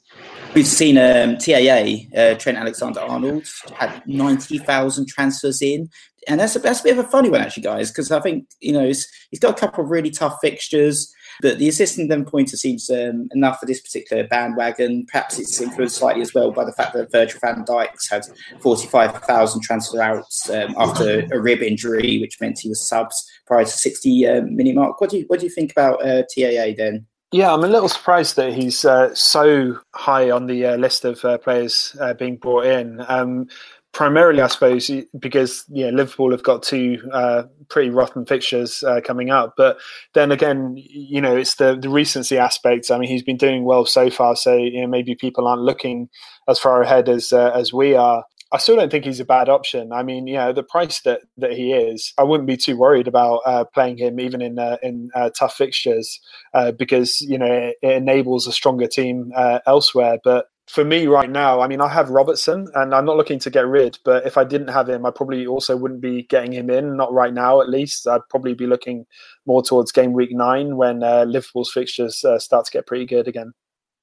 We've seen um, TAA, uh, Trent Alexander Arnold, had 90,000 transfers in. And that's a, that's a bit of a funny one, actually, guys, because I think, you know, he's, he's got a couple of really tough fixtures. But the assistant then pointer seems um, enough for this particular bandwagon. Perhaps it's influenced slightly as well by the fact that Virgil van Dijk's had 45,000 transfer outs um, after a rib injury, which meant he was subs prior to 60 uh, minute mark. What do you what do you think about uh, TAA then? Yeah, I'm a little surprised that he's uh, so high on the uh, list of uh, players uh, being brought in. Um, primarily, I suppose, because yeah, Liverpool have got two uh, pretty rotten fixtures uh, coming up. But then again, you know, it's the the recency aspect. I mean, he's been doing well so far, so you know, maybe people aren't looking as far ahead as as we are. I still don't think he's a bad option. I mean, you know, the price that, that he is, I wouldn't be too worried about uh, playing him even in uh, in uh, tough fixtures uh, because you know it, it, enables a stronger team uh, elsewhere. But for me right now, I mean, I have Robertson, and I'm not looking to get rid. But if I didn't have him, I probably also wouldn't be getting him in. Not right now, at least. I'd probably be looking more towards game week nine when uh, Liverpool's fixtures start to get pretty good again.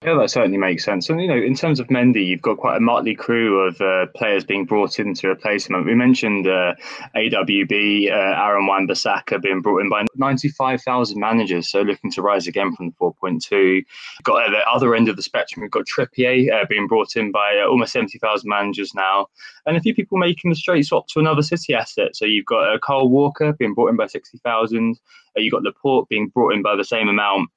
Yeah, that certainly makes sense. And you know, in terms of Mendy, you've got quite a motley crew of uh, players being brought in to replace him. We mentioned uh, AWB, uh, Aaron Wan-Bissaka being brought in by 95,000 managers, so looking to rise again from the 4.2. Got at the other end of the spectrum, we've got Trippier uh, being brought in by uh, almost 70,000 managers now, and a few people making the straight swap to another City asset. So you've got uh, Kyle Walker being brought in by 60,000. you've got Laporte being brought in by the same amount.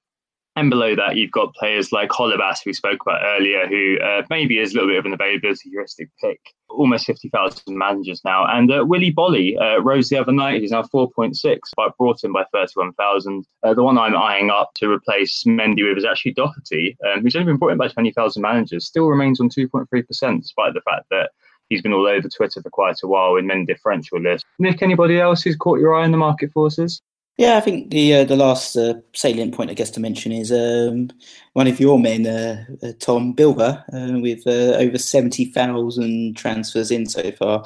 And below that, you've got players like Holebas, we spoke about earlier, who uh, maybe is a little bit of an availability heuristic pick. Almost 50,000 managers now. And uh, Willy Boly uh, rose the other night. He's now 4.6, but brought in by 31,000. Uh, the one I'm eyeing up to replace Mendy with is actually Doherty, um, who's only been brought in by 20,000 managers, still remains on 2.3%, despite the fact that he's been all over Twitter for quite a while in many differential lists. Nick, anybody else who's caught your eye in the market forces? Yeah, I think the uh, the last uh, salient point I guess to mention is um, one of your men, uh, uh Tom Bilber, uh, with uh, over seventy thousand transfers in so far,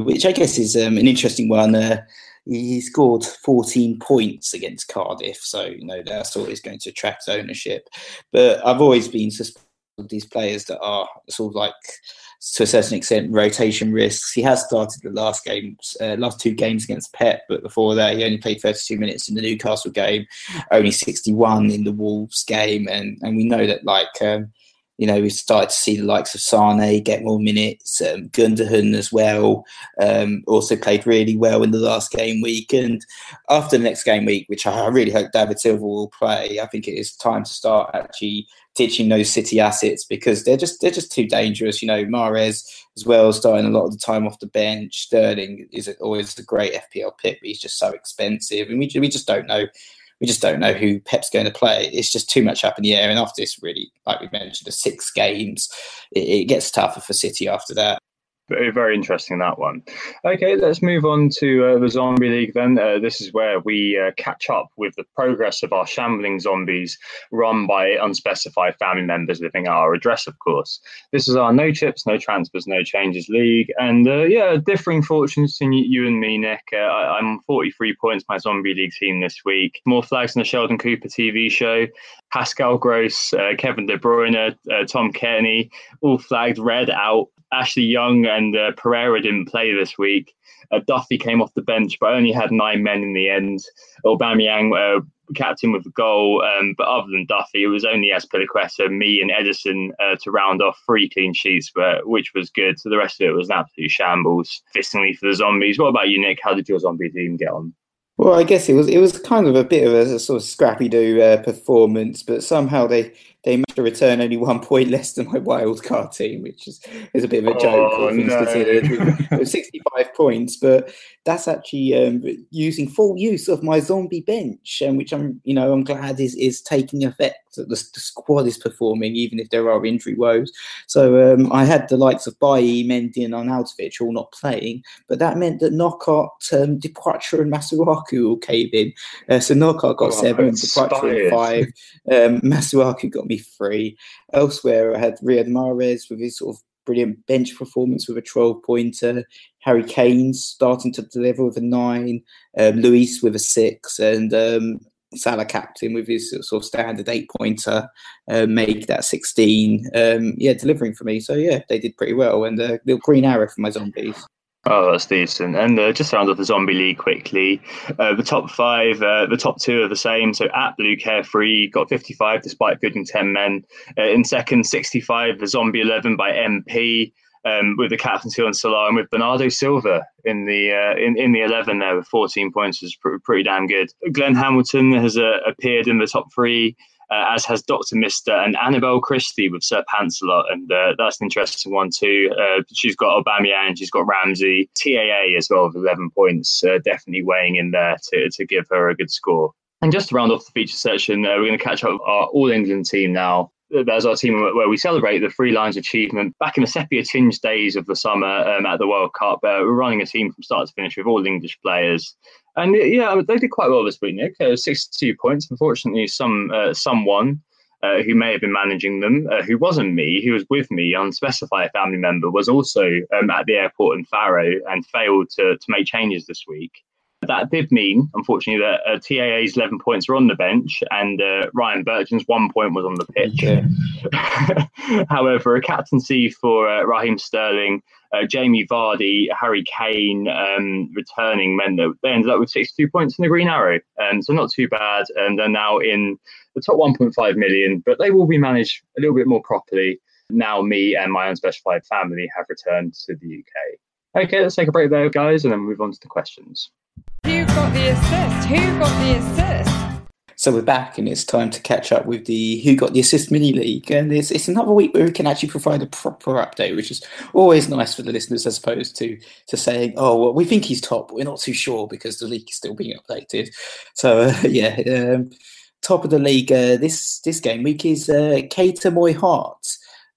which I guess is um, an interesting one. he scored fourteen points against Cardiff, so you know that's always going to attract ownership. But I've always been suspicious of these players that are sort of like to a certain extent rotation risks. He has started the last games, uh, last two games against Pep, but before that he only played 32 minutes in the Newcastle game, only 61 in the Wolves game, and and we know that like um, you know, we've started to see the likes of Sane get more minutes, um, Gundogan as well, um, also played really well in the last game week. And after the next game week, which I really hope David Silva will play, I think it is time to start actually ditching those City assets because they're just they're just too dangerous. You know, Mahrez as well, starting a lot of the time off the bench. Sterling is always a great FPL pick, but he's just so expensive, and we we just don't know we just don't know who Pep's going to play. It's just too much up in the air. And after this, really, like we mentioned, the six games, it, it gets tougher for City after that. Very, very interesting that one. Okay, let's move on to uh, the Zombie League then. Uh, this is where we uh, catch up with the progress of our shambling zombies run by unspecified family members living at our address, of course. This is our no chips, no transfers, no changes league. And uh, yeah, differing fortunes between you and me, Nick. Uh, I, am 43 points, my Zombie League team this week. More flags than the Sheldon Cooper TV show. Pascal Gross, uh, Kevin De Bruyne, Tom Cairney, all flagged red out Ashley Young and uh, Pereira didn't play this week. Uh, Duffy came off the bench, but only had nine men in the end. Aubameyang, uh, captain with a goal, um, but other than Duffy, it was only Azpilicueta, me, and Ederson uh, to round off three clean sheets, but, which was good. So the rest of it was an absolute shambles. Fittingly for the zombies. What about you, Nick? How did your zombie team get on? Well, I guess it was it was kind of a bit of a, a sort of scrappy do uh, performance, but somehow they they managed to return only one point less than my wild card team, which is, is a bit of a joke. Oh, no. 65 points, but that's actually um, using full use of my zombie bench, um, which I'm, you know, I'm glad is is taking effect. That the, the squad is performing, even if there are injury woes. So um, I had the likes of Bailly, Mendy, and Arnautovic all not playing, but that meant that Knockaert, um, Depoitre, and Masuaku all came in. Uh, so Knockaert got oh, seven, Depoitre five, um, Masuaku got me three. Elsewhere, I had Riyad Mahrez with his sort of brilliant bench performance with a 12 pointer. Harry Kane starting to deliver with a nine. Um, Luis with a six. And um, Salah captain with his sort of standard eight pointer, uh, make that 16. Um, yeah, delivering for me. So, yeah, they did pretty well. And a uh, little green arrow for my zombies. Oh, that's decent. And uh, just round off the zombie league quickly. Uh, the top five, uh, the top two are the same. So at Blue Carefree got 55 despite fielding 10 men. Uh, in second, 65, the Zombie 11 by MP. Um, with the captaincy on Salah and with Bernardo Silva in the uh, in, in the 11 there with 14 points is pr- pretty damn good. Glenn Hamilton has uh, appeared in the top three uh, as has Dr. Mister and Annabelle Christie with Sir Pancelot. And uh, that's an interesting one too. Uh, she's got Aubameyang, she's got Ramsey, TAA as well with 11 points, uh, definitely weighing in there to, to give her a good score. And just to round off the feature section, uh, we're going to catch up with our All England team now. There's our team where we celebrate the Three Lions achievement. Back in the sepia tinged days of the summer um, at the World Cup, uh, we're running a team from start to finish with all English players. And yeah, they did quite well this week, Nick. Uh, 62 points. Unfortunately, some uh, someone uh, who may have been managing them, uh, who wasn't me, who was with me, unspecified family member, was also um, at the airport in Faro and failed to, to make changes this week. That did mean, unfortunately, that uh, TAA's 11 points were on the bench and uh, Ryan Bertrand's one point was on the pitch. *laughs* However, a captaincy for uh, Raheem Sterling, uh, Jamie Vardy, Harry Kane um, returning meant that they ended up with 62 points in the Green Arrow. Um, so not too bad. And they're now in the top 1.5 million, but they will be managed a little bit more properly now me and my unspecified family have returned to the UK. Okay, let's take a break there, guys, and then move on to the questions. Got the assist? Who got the assist? So we're back, and it's time to catch up with the Who Got the Assist mini league, and it's, it's another week where we can actually provide a proper update, which is always nice for the listeners, as opposed to to saying, "Oh, well, we think he's top, but we're not too sure because the league is still being updated." So uh, *laughs* yeah, um, top of the league uh, this this game week is uh, Keita Moy Hart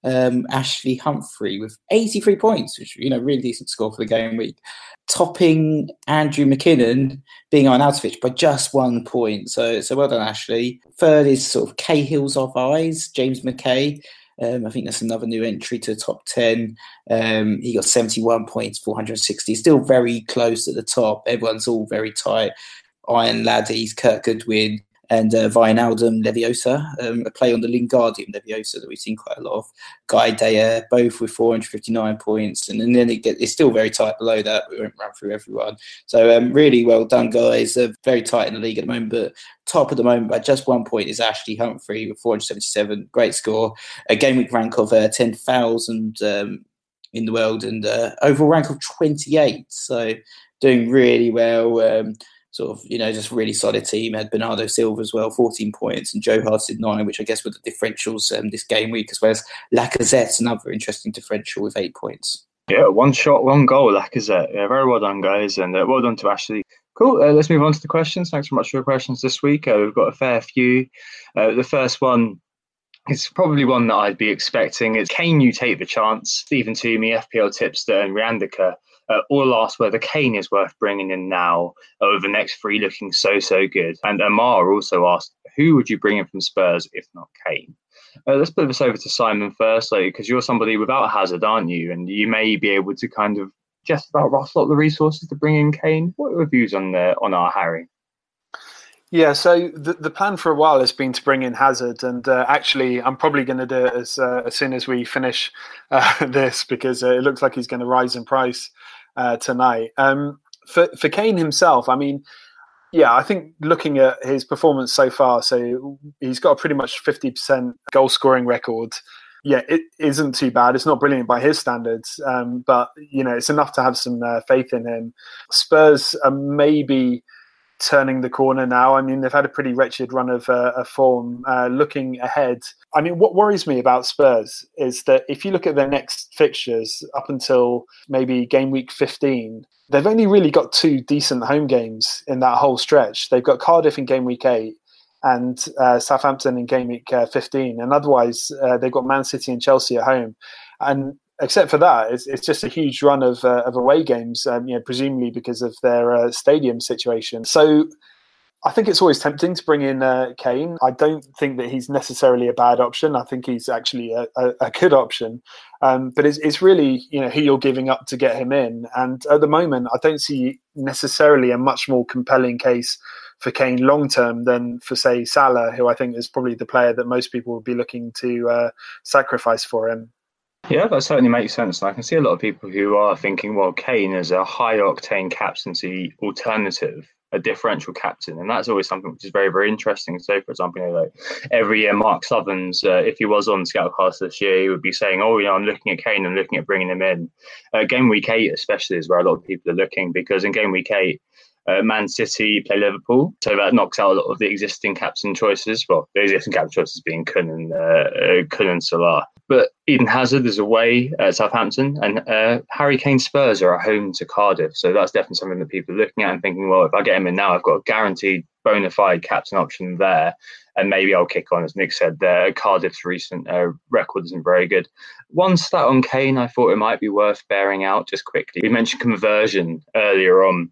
um, Ashley Humphrey with 83 points, which you know really decent score for the game week, topping Andrew McKinnon being on Altovich by just one point. So so well done, Ashley. Third is sort of Cahill's of eyes, James McKay. Um, I think that's another new entry to the top 10. Um, he got 71 points, 460. Still very close at the top. Everyone's all very tight. Iron Laddies, Kirk Goodwin, and uh, Wijnaldum Leviosa, um, a play on the Lingardium Leviosa that we've seen quite a lot of. Guy Deya, both with 459 points, and, and then it it's still very tight below that. We won't run through everyone. So um, really well done, guys. Uh, very tight in the league at the moment, but top at the moment by just one point is Ashley Humphrey with 477. Great score. A game week rank of uh, 10,000 um, in the world and uh, overall rank of 28. So doing really well. Um, sort of, you know, just really solid team. Had Bernardo Silva as well, 14 points, and Joe Hart did nine, which I guess were the differentials um, this game week, as well as Lacazette, another interesting differential with eight points. Yeah, one shot, one goal, Lacazette. Yeah, very well done, guys, and uh, well done to Ashley. Cool. Uh, let's move on to the questions. Thanks so much for your questions this week. Uh, we've got a fair few. Uh, the first one is probably one that I'd be expecting. It's can you take the chance? Stephen Toomey, FPL tipster, and Riandika uh, all asked whether Kane is worth bringing in now over the next three looking so, so good. And Amar also asked, who would you bring in from Spurs if not Kane? Uh, let's put this over to Simon first, because you're somebody without Hazard, aren't you? And you may be able to kind of just about rustle up the resources to bring in Kane. What are your views on the, on our Harry? Yeah, so the, the plan for a while has been to bring in Hazard, and uh, actually, I'm probably going to do it as uh, as soon as we finish uh, *laughs* this because uh, it looks like he's going to rise in price uh, tonight. Um, for for Kane himself, I mean, yeah, I think looking at his performance so far, so he's got a pretty much fifty percent goal scoring record. Yeah, it isn't too bad. It's not brilliant by his standards, um, but you know, it's enough to have some uh, faith in him. Spurs are maybe turning the corner now. I mean, they've had a pretty wretched run of, uh, form. Uh, looking ahead, I mean, what worries me about Spurs is that if you look at their next fixtures up until maybe game week 15, they've only really got two decent home games in that whole stretch. They've got Cardiff in game week 8 and uh, Southampton in game week uh, 15. And otherwise, uh, they've got Man City and Chelsea at home. And except for that, it's, it's just a huge run of, uh, of away games, um, you know, presumably because of their uh, stadium situation. So I think it's always tempting to bring in uh, Kane. I don't think that he's necessarily a bad option. I think he's actually a, a, a good option. Um, but it's, it's really, you know, who you're giving up to get him in. And at the moment, I don't see necessarily a much more compelling case for Kane long term than for, say, Salah, who I think is probably the player that most people would be looking to uh, sacrifice for him. Yeah, that certainly makes sense. And I can see a lot of people who are thinking, well, Kane is a high octane captaincy alternative, a differential captain. And that's always something which is very, very interesting. So, for example, you know, like every year, Mark Sutherns, uh, if he was on Scoutcast this year, he would be saying, oh, you know, I'm looking at Kane, I'm looking at bringing him in. Uh, game week eight, especially, is where a lot of people are looking because in game week eight, uh, Man City play Liverpool, so that knocks out a lot of the existing captain choices. Well, the existing captain choices being Kun and uh, Kun and Salah. But Eden Hazard is away at Southampton, and uh, Harry Kane Spurs are at home to Cardiff. So that's definitely something that people are looking at and thinking, well, if I get him in now, I've got a guaranteed bona fide captain option there. And maybe I'll kick on, as Nick said. Uh, Cardiff's recent uh, record isn't very good. One stat on Kane, I thought it might be worth bearing out just quickly. We mentioned conversion earlier on.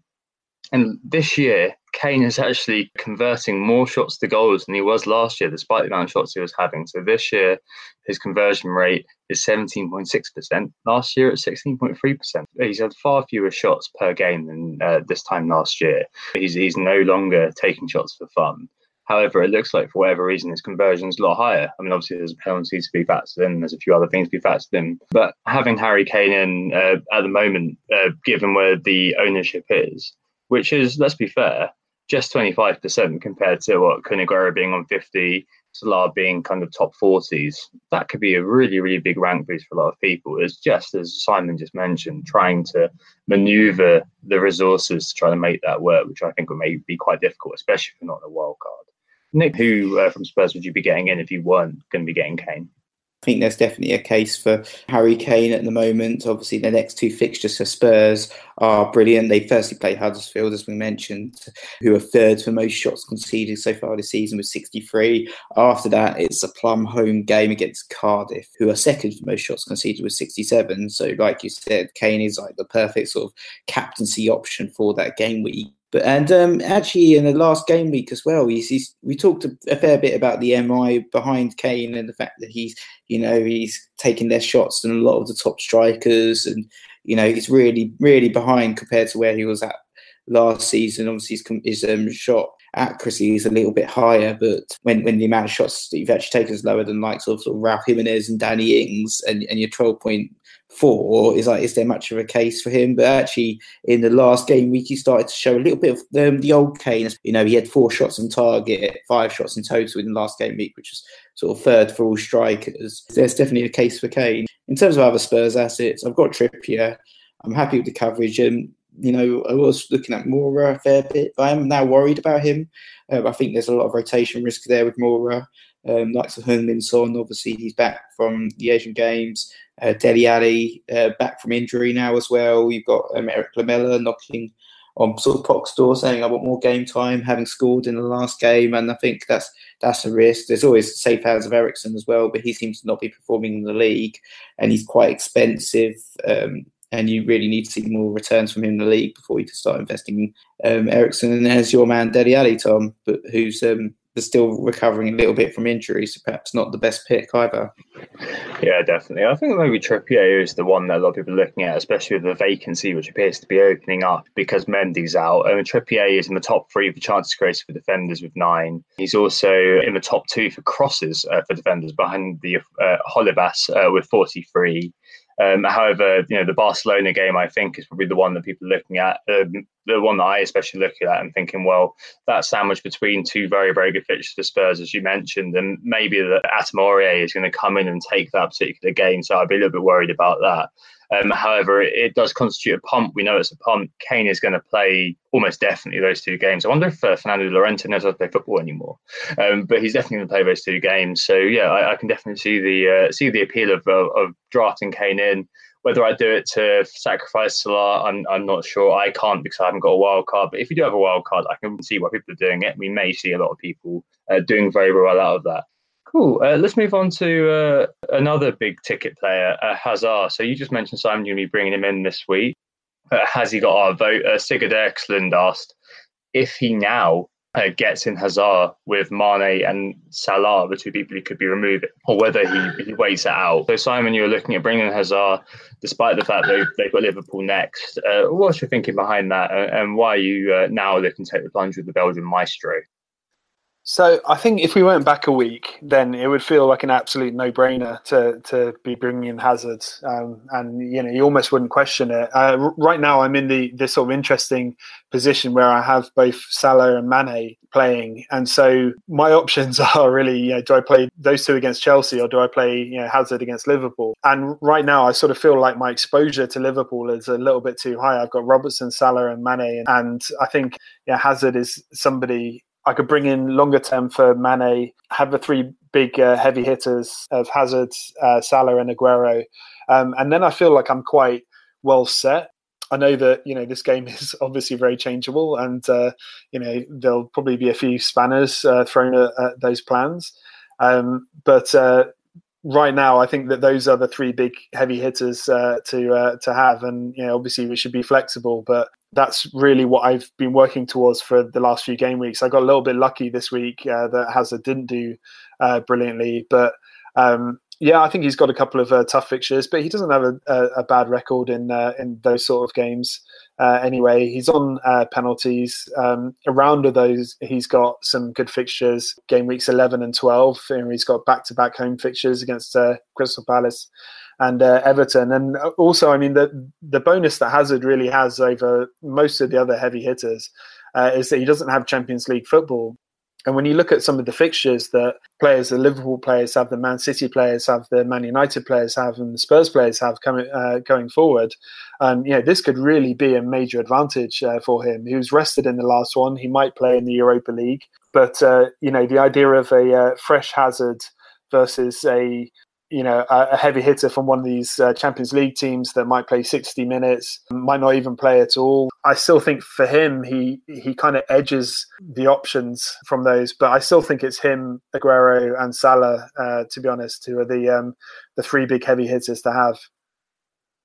And this year, Kane is actually converting more shots to goals than he was last year, despite the amount of shots he was having. So this year, his conversion rate is 17.6%. Last year, it's 16.3%. He's had far fewer shots per game than uh, this time last year. He's, he's no longer taking shots for fun. However, it looks like for whatever reason his conversion is a lot higher. I mean, obviously there's a penalty to be factored in, there's a few other things to be factored in. But having Harry Kane in uh, at the moment, uh, given where the ownership is, which is, let's be fair, just 25% compared to what Kun being on 50, Salah being kind of top 40s. That could be a really, really big rank boost for a lot of people. It's just, as Simon just mentioned, trying to maneuver the resources to try to make that work, which I think would maybe be quite difficult, especially if you're not a wild card. Nick, who uh, from Spurs would you be getting in if you weren't going to be getting Kane? Think there's definitely a case for Harry Kane at the moment. Obviously, the next two fixtures for Spurs are brilliant. They firstly play Huddersfield, as we mentioned, who are third for most shots conceded so far this season with 63. After that, it's a plum home game against Cardiff, who are second for most shots conceded with 67. So, like you said, Kane is like the perfect sort of captaincy option for that game week. But and um, actually, in the last game week as well, he's, he's, we talked a, fair bit about the MI behind Kane and the fact that he's, you know, he's taking less shots than a lot of the top strikers, and you know, he's really, really behind compared to where he was at last season. Obviously, his, his um, shot accuracy is a little bit higher, but when, when the amount of shots that you've actually taken is lower than like sort of, sort of Raul Jimenez and Danny Ings, and, and you're 12.4, is like, is there much of a case for him? But actually, in the last game week, he started to show a little bit of um, the old Kane. You know, he had four shots on target, five shots in total in the last game week, which is sort of third for all strikers. There's definitely a case for Kane. In terms of other Spurs assets, I've got Trippier. I'm happy with the coverage. And you know, I was looking at Moura a fair bit, but I am now worried about him. Uh, I think there's a lot of rotation risk there with Moura. Um, of Heung-min Son, obviously he's back from the Asian Games. Uh, Dele Alli uh, back from injury now as well. You've got um, Erik Lamela knocking on sort of Poch's door, saying I want more game time, having scored in the last game, and I think that's that's a risk. There's always safe hands of Eriksen as well, but he seems to not be performing in the league, and he's quite expensive. Um, and you really need to see more returns from him in the league before you can start investing in um, Eriksen. And there's your man, Dele Alli, Tom, but who's um, still recovering a little bit from injury, so perhaps not the best pick either. Yeah, definitely. I think maybe Trippier is the one that a lot of people are looking at, especially with the vacancy which appears to be opening up because Mendy's out. I mean, Trippier is in the top three for chances created for defenders with nine. He's also in the top two for crosses uh, for defenders behind the uh, Holebas uh, with 43. Um, however, you know the Barcelona game, I think, is probably the one that people are looking at, um, the one that I especially look at and thinking, well, that sandwich between two very, very good fixtures for Spurs, as you mentioned, and maybe that Adama is going to come in and take that particular game. So I'd be a little bit worried about that. Um, however, it, does constitute a pump. We know it's a pump. Kane is going to play almost definitely those two games. I wonder if uh, Fernando Llorente knows how to play football anymore, um, but he's definitely going to play those two games. So yeah, I, I can definitely see the uh, see the appeal of, of, of drafting Kane in. Whether I do it to sacrifice Salah, I'm, I'm not sure. I can't because I haven't got a wild card. But if you do have a wild card, I can see why people are doing it. We may see a lot of people uh, doing very well out of that. Cool. Uh, let's move on to uh, another big ticket player, uh, Hazard. So you just mentioned Simon, to be bringing him in this week. Uh, has he got our vote? Uh, Sigurd Erkslund asked if he now uh, gets in Hazard with Mane and Salah, the two people he could be removed, or whether he, he waits it out. So Simon, you're looking at bringing in Hazard, despite the fact they've, they've got Liverpool next. Uh, what's your thinking behind that, and why are you now looking to take the plunge with the Belgian maestro? So I think if we went back a week, then it would feel like an absolute no-brainer to to be bringing in Hazard, um, and you know you almost wouldn't question it. Uh, right now, I'm in the this sort of interesting position where I have both Salah and Mane playing, and so my *laughs* options are really, you know, do I play those two against Chelsea or do I play you know Hazard against Liverpool? And right now, I sort of feel like my exposure to Liverpool is a little bit too high. I've got Robertson, Salah, and Mane, and I think yeah, Hazard is somebody I could bring in longer term for Mane, have the three big uh, heavy hitters of Hazard, uh, Salah, and Aguero, um, and then I feel like I'm quite well set. I know that you know this game *laughs* is obviously very changeable, and uh, you know there'll probably be a few spanners uh, thrown at, at, those plans. Um, but uh, right now, I think that those are the three big heavy hitters uh, to to have, and you know obviously we should be flexible. But that's really what I've been working towards for the last few game weeks. I got a little bit lucky this week uh, that Hazard didn't do uh, brilliantly, but um, yeah, I think he's got a couple of uh, tough fixtures, but he doesn't have a, a, a bad record in uh, in those sort of games. Uh, anyway, he's on uh, penalties. Um, around of those, he's got some good fixtures. Game weeks eleven and twelve, and he's got back to back home fixtures against Crystal Palace and uh, Everton. And also, I mean, the the bonus that Hazard really has over most of the other heavy hitters uh, is that he doesn't have Champions League football. And when you look at some of the fixtures that players, the Liverpool players have, the Man City players have, the Man United players have, and the Spurs players have coming uh, going forward, um, you know, this could really be a major advantage uh, for him. He was rested in the last one. He might play in the Europa League, but uh, you know, the idea of a uh, fresh Hazard versus a you know, a, heavy hitter from one of these uh, Champions League teams that might play 60 minutes, might not even play at all. I still think for him, he he kind of edges the options from those, but I still think it's him, Aguero, and Salah, uh, to be honest, who are the um, the three big heavy hitters to have.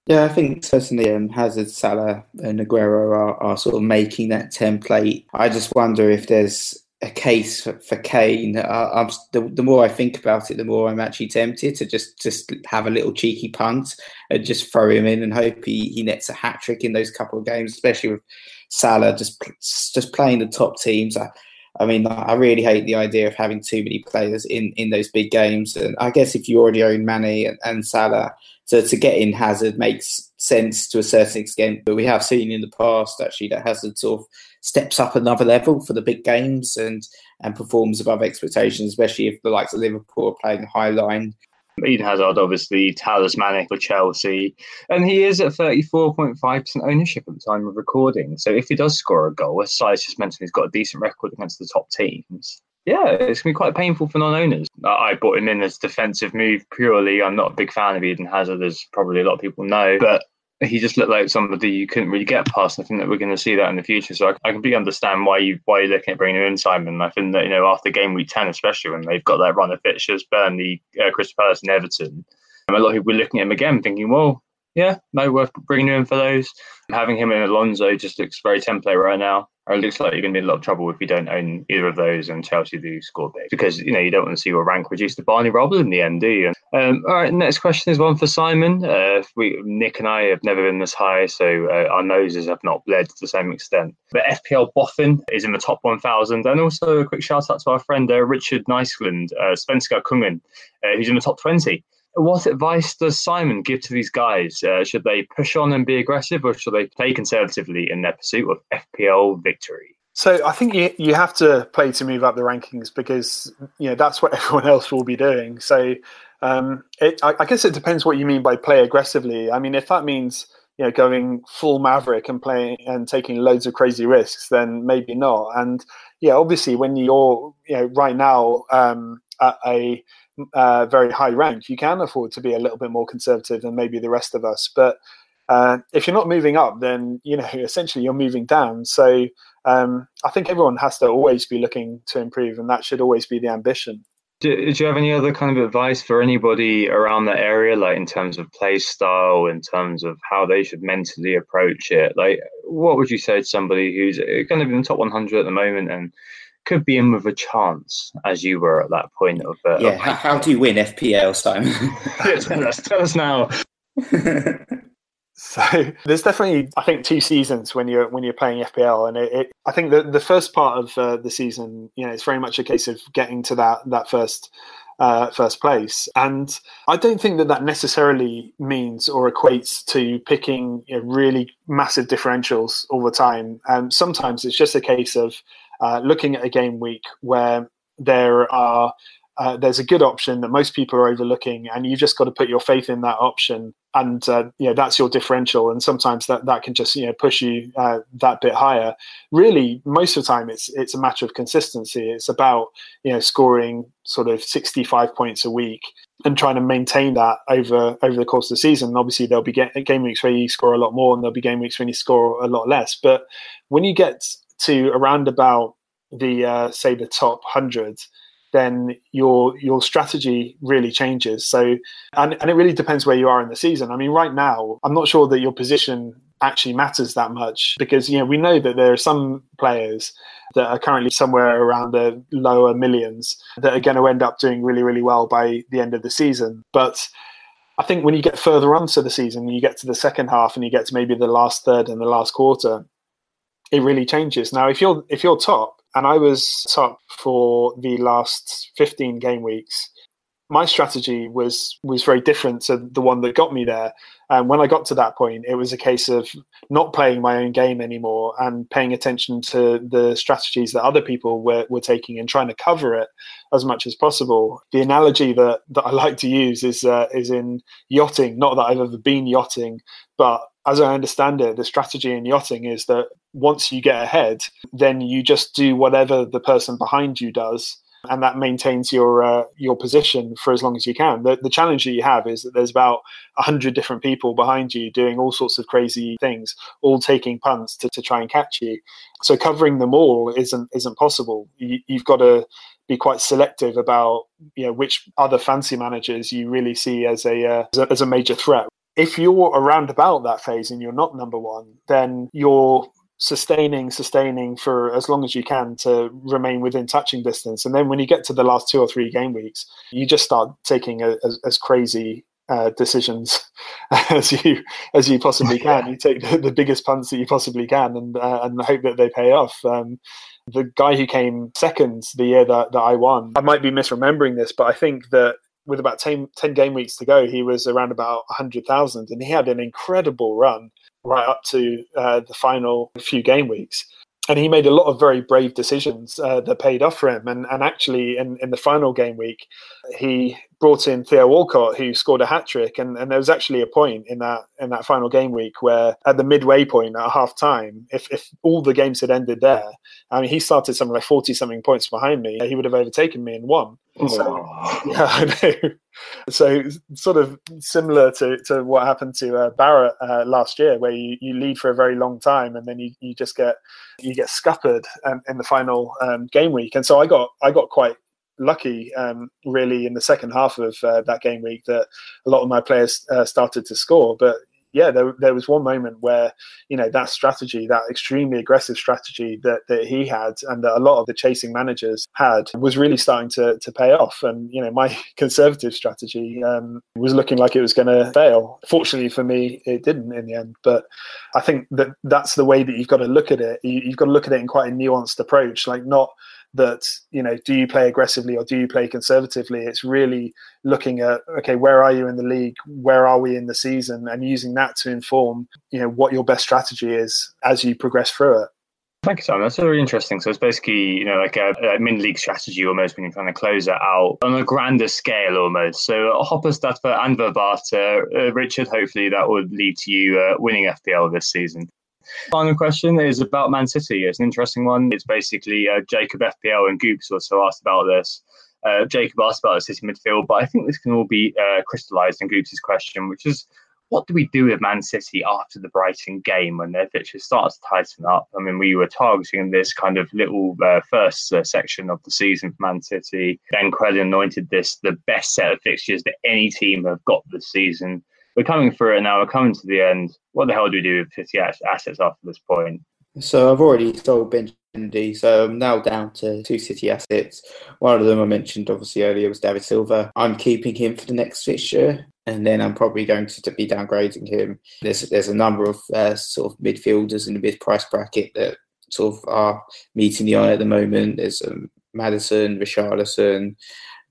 Yeah, I think certainly um, Hazard, Salah, and Aguero are, are sort of making that template. I just wonder if there's a case for, for Kane. Uh, the, the, more I think about it, the more I'm actually tempted to just just have a little cheeky punt and just throw him in and hope he, he nets a hat trick in those couple of games, especially with Salah just just playing the top teams. I, I mean, I really hate the idea of having too many players in, in those big games. And I guess if you already own Mane and, and Salah, to, to get in Hazard makes sense to a certain extent. But we have seen in the past actually that Hazard sort of steps up another level for the big games and and performs above expectations, especially if the likes of Liverpool are playing high line. Eden Hazard, obviously talismanic for Chelsea, and he is at 34.5% ownership at the time of recording. So if he does score a goal, as Si's just mentioned, he's got a decent record against the top teams. Yeah, it's going to be quite painful for non-owners. I bought him in as defensive move purely. I'm not a big fan of Eden Hazard, as probably a lot of people know, but he just looked like somebody you couldn't really get past. I think that we're going to see that in the future. So I, I completely understand why you why you're looking at bringing him in, Simon. I think that you know after game week ten, especially when they've got that run of fixtures, Burnley, uh, Crystal Palace, and Everton, and a lot of people were looking at him again, thinking, well, yeah, no, worth bringing him in for those. Having him in Alonso just looks very template right now. It looks like you're going to be in a lot of trouble if you don't own either of those and Chelsea do score big because you know you don't want to see your rank reduced to Barney Robert in the end, do you? Um, all right, next question is one for Simon. Uh, we Nick and I have never been this high, so uh, our noses have not bled to the same extent. But FPL Boffin is in the top 1,000, and also a quick shout out to our friend uh, Richard Niceland, uh, Svenska Kungen, uh, who's in the top 20 what advice does Simon give to these guys? Uh, should they push on and be aggressive, or should they play conservatively in their pursuit of FPL victory? So I think you you have to play to move up the rankings because you know that's what *laughs* everyone else will be doing. So um, it, I, I, guess it depends what you mean by play aggressively. I mean, if that means you know going full maverick and playing and taking loads of crazy risks, then maybe not. And yeah, obviously when you're you know right now um, at a uh, very high rank, you can afford to be a little bit more conservative than maybe the rest of us. But uh, if you're not moving up, then you know *laughs* essentially you're moving down. So um, I think everyone has to always be looking to improve, and that should always be the ambition. Do, do you have any other kind of advice for anybody around that area, like in terms of play style, in terms of how they should mentally approach it? Like, what would you say to somebody who's kind of in the top 100 at the moment and could be in with a chance, as you were at that point of. Uh, yeah, of... How, how, do you win FPL, Simon? *laughs* tell, us, tell us now. *laughs* so there's definitely, I think, two seasons when you're when you're playing FPL, and it, it I think the the first part of uh, the season, you know, it's very much a case of getting to that that first. Uh, first place. And I don't think that that necessarily means or equates to picking you know, really massive differentials all the time. And um, sometimes it's just a case of uh, looking at a game week where there are uh, there's a good option that most people are overlooking, and you've just got to put your faith in that option, and uh, you know that's your differential. And sometimes that that can just you know push you uh, that bit higher. Really, most of the time, it's it's a matter of consistency. It's about you know scoring sort of 65 points a week and trying to maintain that over over the course of the season. And obviously, there'll be game weeks where you score a lot more, and there'll be game weeks when you score a lot less. But when you get to around about the uh, say the top hundred, then your your strategy really changes. So, and and it really depends where you are in the season. I mean, right now, I'm not sure that your position actually matters that much because you know we know that there are some players that are currently somewhere around the lower millions that are going to end up doing really really well by the end of the season but I think when you get further on to the season, you get to the second half and you get to maybe the last third and the last quarter, it really changes. Now, if you're if you're top, and I was top for the last 15 game weeks, my strategy was was very different to the one that got me there. And when I got to that point, it was a case of not playing my own game anymore and paying attention to the strategies that other people were, were taking and trying to cover it as much as possible. The analogy that, that I like to use is uh, is in yachting. Not that I've ever been yachting, but as I understand it, the strategy in yachting is that once you get ahead, then you just do whatever the person behind you does, and that maintains your uh, your position for as long as you can. The, the challenge that you have is that there's about hundred different people behind you doing all sorts of crazy things, all taking punts to, to try and catch you. So covering them all isn't isn't possible. You, you've got to be quite selective about you know which other fancy managers you really see as a, uh, as a, as a major threat if you're around about that phase and you're not number one, then you're sustaining, sustaining for as long as you can to remain within touching distance. And then when you get to the last two or three game weeks, you just start taking a, as, as crazy uh, decisions *laughs* as you as you possibly *laughs* can. You take the, the, biggest punts that you possibly can, and uh, and hope that they pay off. Um, the guy who came second the year that, that I won, I might be misremembering this, but I think that with about 10, 10 game weeks to go, he was around about 100,000 and he had an incredible run right up to uh, the final few game weeks and he made a lot of very brave decisions uh, that paid off for him. And, and actually, in, in the final game week, he brought in Theo Walcott, who scored a hat trick. And, and there was actually a point in that in that final game week where, at the midway point at half time, if, if all the games had ended there, I mean, he started something like forty something points behind me. He would have overtaken me and won. So, yeah, *laughs* I know. So sort of similar to, to what happened to uh, Barrett uh, last year, where you, you lead for a very long time and then you, you just get you get scuppered um, in the final um, game week. And so I got I got quite lucky, um, really, in the second half of uh, that game week that a lot of my players uh, started to score. But yeah, there, there was one moment where, you know, that strategy, that extremely aggressive strategy that, that he had and that a lot of the chasing managers had was really starting to, to pay off. And, you know, my *laughs* conservative strategy um, was looking like it was going to fail. Fortunately for me, it didn't in the end. But I think that that's the way that you've got to look at it. You, you've got to look at it in quite a nuanced approach, like not that you know do you play aggressively or do you play conservatively it's really looking at okay where are you in the league where are we in the season and using that to inform you know what your best strategy is as you progress through it Thank you, Simon. That's very interesting. So it's basically, you know, like a, a mini-league strategy almost when you're trying to close it out on a grander scale almost. So Hopper, Statler and Verbata, uh, Richard, hopefully that would lead to you uh, winning FPL this season. Final question is about Man City. It's an interesting one. It's basically uh, Jacob FPL and Goops also asked about this. Uh, Jacob asked about the City midfield, but I think this can all be uh, crystallised in Goops' question, which is what do we do with Man City after the Brighton game when their fixtures start to tighten up? I mean, we were targeting this kind of little uh, first uh, section of the season for Man City. Ben Crellin anointed this the best set of fixtures that any team have got this season we're coming through it now. We're coming to the end. What the hell do we do with 50 assets after this point? So I've already sold Ben Mendy, so I'm now down to two City assets. One of them I mentioned obviously earlier was David Silva. I'm keeping him for the next fixture, and then I'm probably going to be downgrading him. There's there's a number of uh, sort of midfielders in the mid price bracket that sort of are meeting the eye at the moment. There's um, Maddison, Richarlison,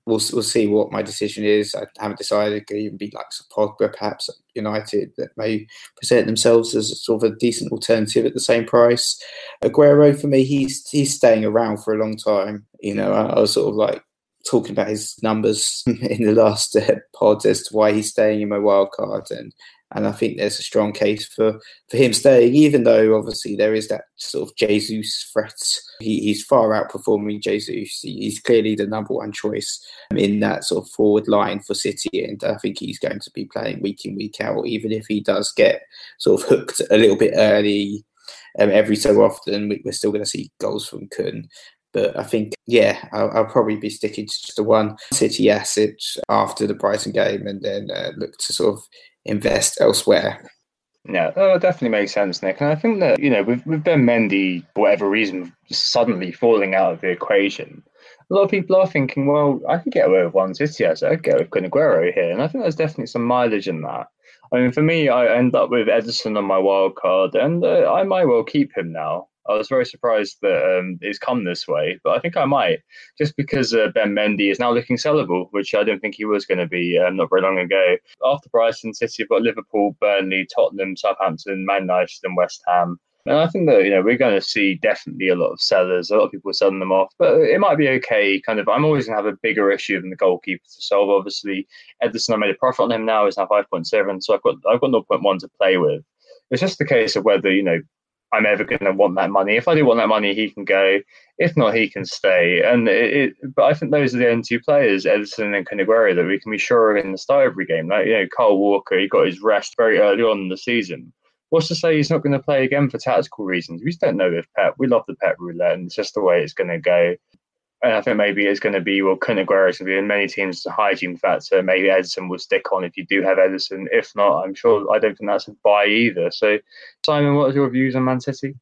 we'll we'll see what my decision is. I haven't decided. It could even be like Pogba, perhaps United that may present themselves as sort of a decent alternative at the same price. Aguero for me, he's he's staying around for a long time. You know, I, I was sort of like talking about his numbers *laughs* in the last uh, pod as to why he's staying in my wild card and and I think there's a strong case for, for him staying, even though obviously there is that sort of Jesus threat. He, he's far outperforming Jesus. He's clearly the number one choice in that sort of forward line for City, and I think he's going to be playing week in, week out, even if he does get sort of hooked a little bit early. Um, every so often, we're still going to see goals from Kun. But I think, yeah, I'll, I'll, probably be sticking to just the one City asset after the Brighton game and then uh, look to sort of invest elsewhere. Yeah, that definitely makes sense, Nick. And I think that, you know, with, with Ben Mendy, for whatever reason, suddenly falling out of the equation, a lot of people are thinking, well, I could get away with one City asset. I could get with Kun Aguero here. And I think there's definitely some mileage in that. I mean, for me, I end up with Ederson on my wild card, and uh, I might well keep him now. I was very surprised that um, it's come this way, but I think I might, just because uh, Ben Mendy is now looking sellable, which I didn't think he was going to be um, not very long ago. After Brighton City, have got Liverpool, Burnley, Tottenham, Southampton, Man United, and West Ham. And I think that you know we're going to see definitely a lot of sellers, a lot of people selling them off, but it might be okay. Kind of, I'm always going to have a bigger issue than the goalkeeper to solve. Obviously, Ederson, I made a profit on him now. He's now 5.7, so I've got I've got 0.1 to play with. It's just the case of whether you know I'm ever going to want that money. If I do want that money, he can go. If not, he can stay. And it, it, but I think those are the only two players, Ederson and Kun Aguero, that we can be sure of in the start of every game. Like you know, Kyle Walker, he got his rest very early on in the season. What's to say he's not going to play again for tactical reasons? We just don't know if Pep. We love the Pep roulette, and it's just the way it's going to go. And I think maybe it's going to be, well, Kun Aguero is going to be in many teams as a hygiene factor. Maybe Ederson will stick on if you do have Ederson. If not, I'm sure I don't think that's a buy either. So, Simon, what are your views on Man City?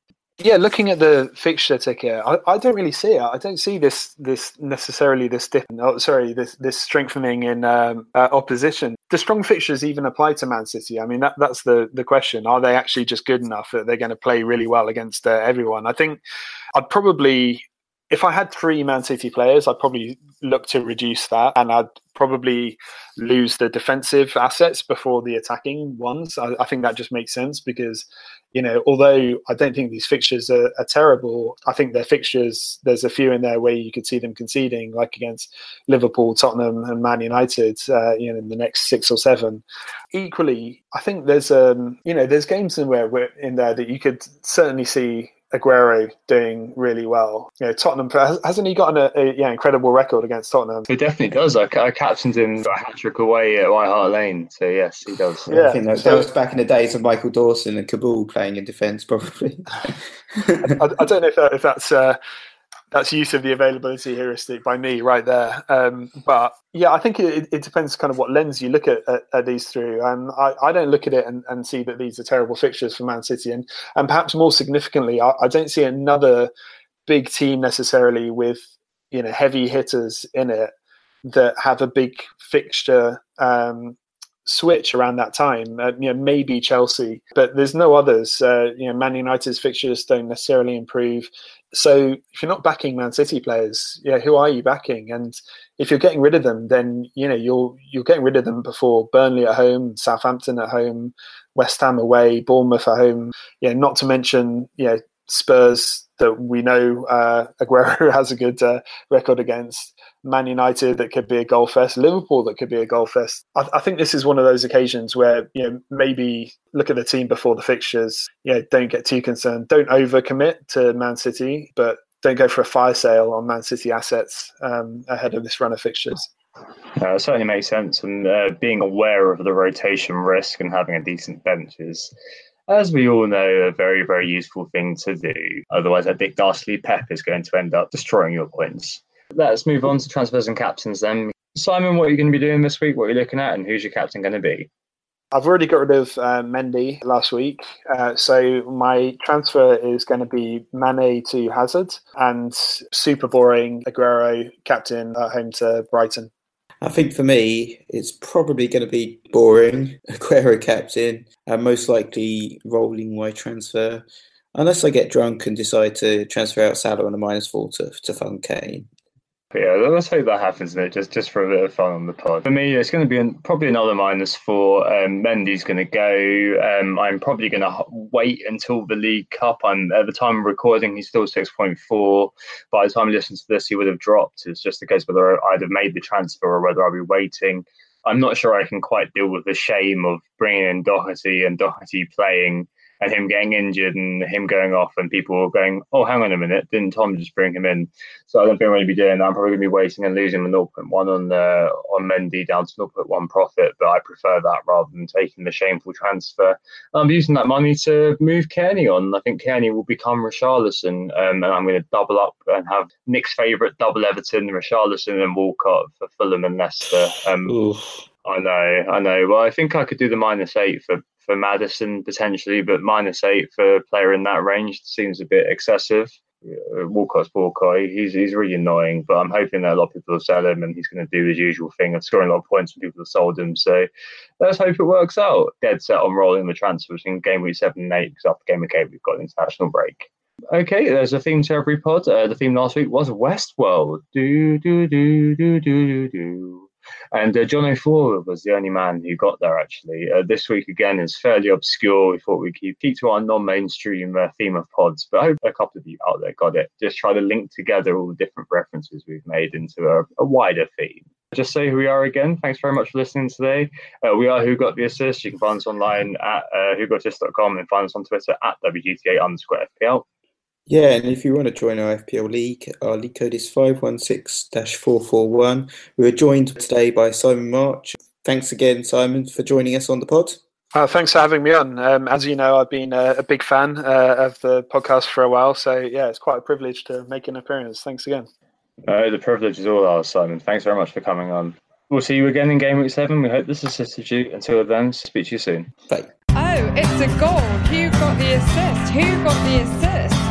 Yeah, looking at the fixture ticker, I, I, don't really see it. I don't see this this necessarily this dip. Oh, sorry, this this strengthening in um, uh, opposition. The strong fixtures even apply to Man City. I mean, that that's the the question. Are they actually just good enough that they're going to play really well against uh, everyone? I think I'd probably if I had three Man City players, I'd probably look to reduce that, and I'd probably lose the defensive assets before the attacking ones. I, I think that just makes sense because, you know, although I don't think these fixtures are, are, terrible, I think their fixtures there's a few in there where you could see them conceding, like against Liverpool, Tottenham, and Man United, uh, you know, in the next six or seven. Equally, I think there's um, you know, there's games in where in there that you could certainly see Aguero doing really well. You know, Tottenham hasn't he got a, a, yeah incredible record against Tottenham? He definitely does. I, I captained him a hat trick away at White Hart Lane, so yes, he does. Yeah, I think that, that, was back in the days of Michael Dawson and Kaboul playing in defence, probably. *laughs* I, I, don't know if, that, if that's uh, that's use of the availability heuristic by me right there. Um, but yeah, I think it, it, depends kind of what lens you look at, at, at these through. And I, I, don't look at it and, and, see that these are terrible fixtures for Man City. And, and perhaps more significantly, I, I don't see another big team necessarily with you know heavy hitters in it that have a big fixture um, switch around that time. Uh, you know, maybe Chelsea, but there's no others. Uh, you know, Man United's fixtures don't necessarily improve. So if you're not backing Man City players, yeah, who are you backing? And if you're getting rid of them, then you know you're you're getting rid of them before Burnley at home, Southampton at home, West Ham away, Bournemouth at home. Yeah, not to mention yeah Spurs that we know uh, Aguero *laughs* has a good uh, record against. Man United that could be a goal fest, Liverpool that could be a goal fest. I, I, think this is one of those occasions where you know maybe look at the team before the fixtures. Yeah, don't get too concerned. Don't overcommit to Man City, but don't go for a fire sale on Man City assets um, ahead of this run of fixtures. Uh, certainly makes sense, and uh, being aware of the rotation risk and having a decent bench is as we all know, a very, very useful thing to do. Otherwise, a big ghastly Pep is going to end up destroying your points. Let's move on to transfers and captains then. Simon, what are you going to be doing this week? What are you looking at, and who's your captain going to be? I've already got rid of uh, Mendy last week, uh, so my transfer is going to be Mane to Hazard and super boring Aguero captain at home to Brighton. I think for me, it's probably going to be boring. *laughs* Aguero captain, and most likely rolling my transfer, unless I get drunk and decide to transfer out Salah on a minus four to, to fund Kane. Yeah, let's hope that happens, mate. Just just for a bit of fun on the pod. For me, it's going to be an, probably another minus four. Um, Mendy's going to go. Um, I'm probably going to wait until the League Cup. I'm at the time of recording, he's still six point four. By the time I listen to this, he would have dropped. It's just the case whether I'd have made the transfer or whether I'll be waiting. I'm not sure I can quite deal with the shame of bringing in Doherty and Doherty playing and him getting injured and him going off and people going, oh, hang on a minute, didn't Tom just bring him in? So I don't think I'm going to be doing that. I'm probably going to be waiting and losing the 0.1 on uh, on Mendy down to 0.1 profit, but I prefer that rather than taking the shameful transfer. I'm using that money to move Cairney on. I think Cairney will become Richarlison, um, and I'm going to double up and have Nick's favourite double Everton, Richarlison and Walcott for Fulham and Leicester. Um, I know, I know. Well, I think I could do the minus eight for for Maddison potentially, but minus eight for a player in that range seems a bit excessive. Uh, Walcott's Walcott, he's he's really annoying, but I'm hoping that a lot of people will sell him and he's going to do his usual thing of scoring a lot of points when people have sold him. So let's hope it works out. Dead set on rolling the transfers in game week seven and eight because after game week eight we've got an international break. Okay, there's a theme to every pod. Uh, the theme last week was Westworld. Do do do do do do do. And uh, John O'Flora was the only man who got there, actually. Uh, this week, again, is fairly obscure. We thought we'd keep, keep to our non mainstream uh, theme of pods, but I hope a couple of you out there got it. Just try to link together all the different references we've made into a, a wider theme. Just say who we are again. Thanks very much for listening today. Uh, we are Who Got the Assist. You can find us online at uh, whogotassist.com and find us on Twitter at WGTA underscore FPL. Yeah, and if you want to join our FPL league, our league code is 516-441. We were joined today by Simon March. Thanks again, Simon, for joining us on the pod. Uh, thanks for having me on. Um, as you know, I've been a, a big fan uh, of the podcast for a while, so yeah, it's quite a privilege to make an appearance. Thanks again. Uh, the privilege is all ours, Simon. Thanks very much for coming on. We'll see you again in Game Week 7. We hope this assisted you. Until then, speak to you soon. Bye. Oh, it's a goal. Who got the assist? Who got the assist?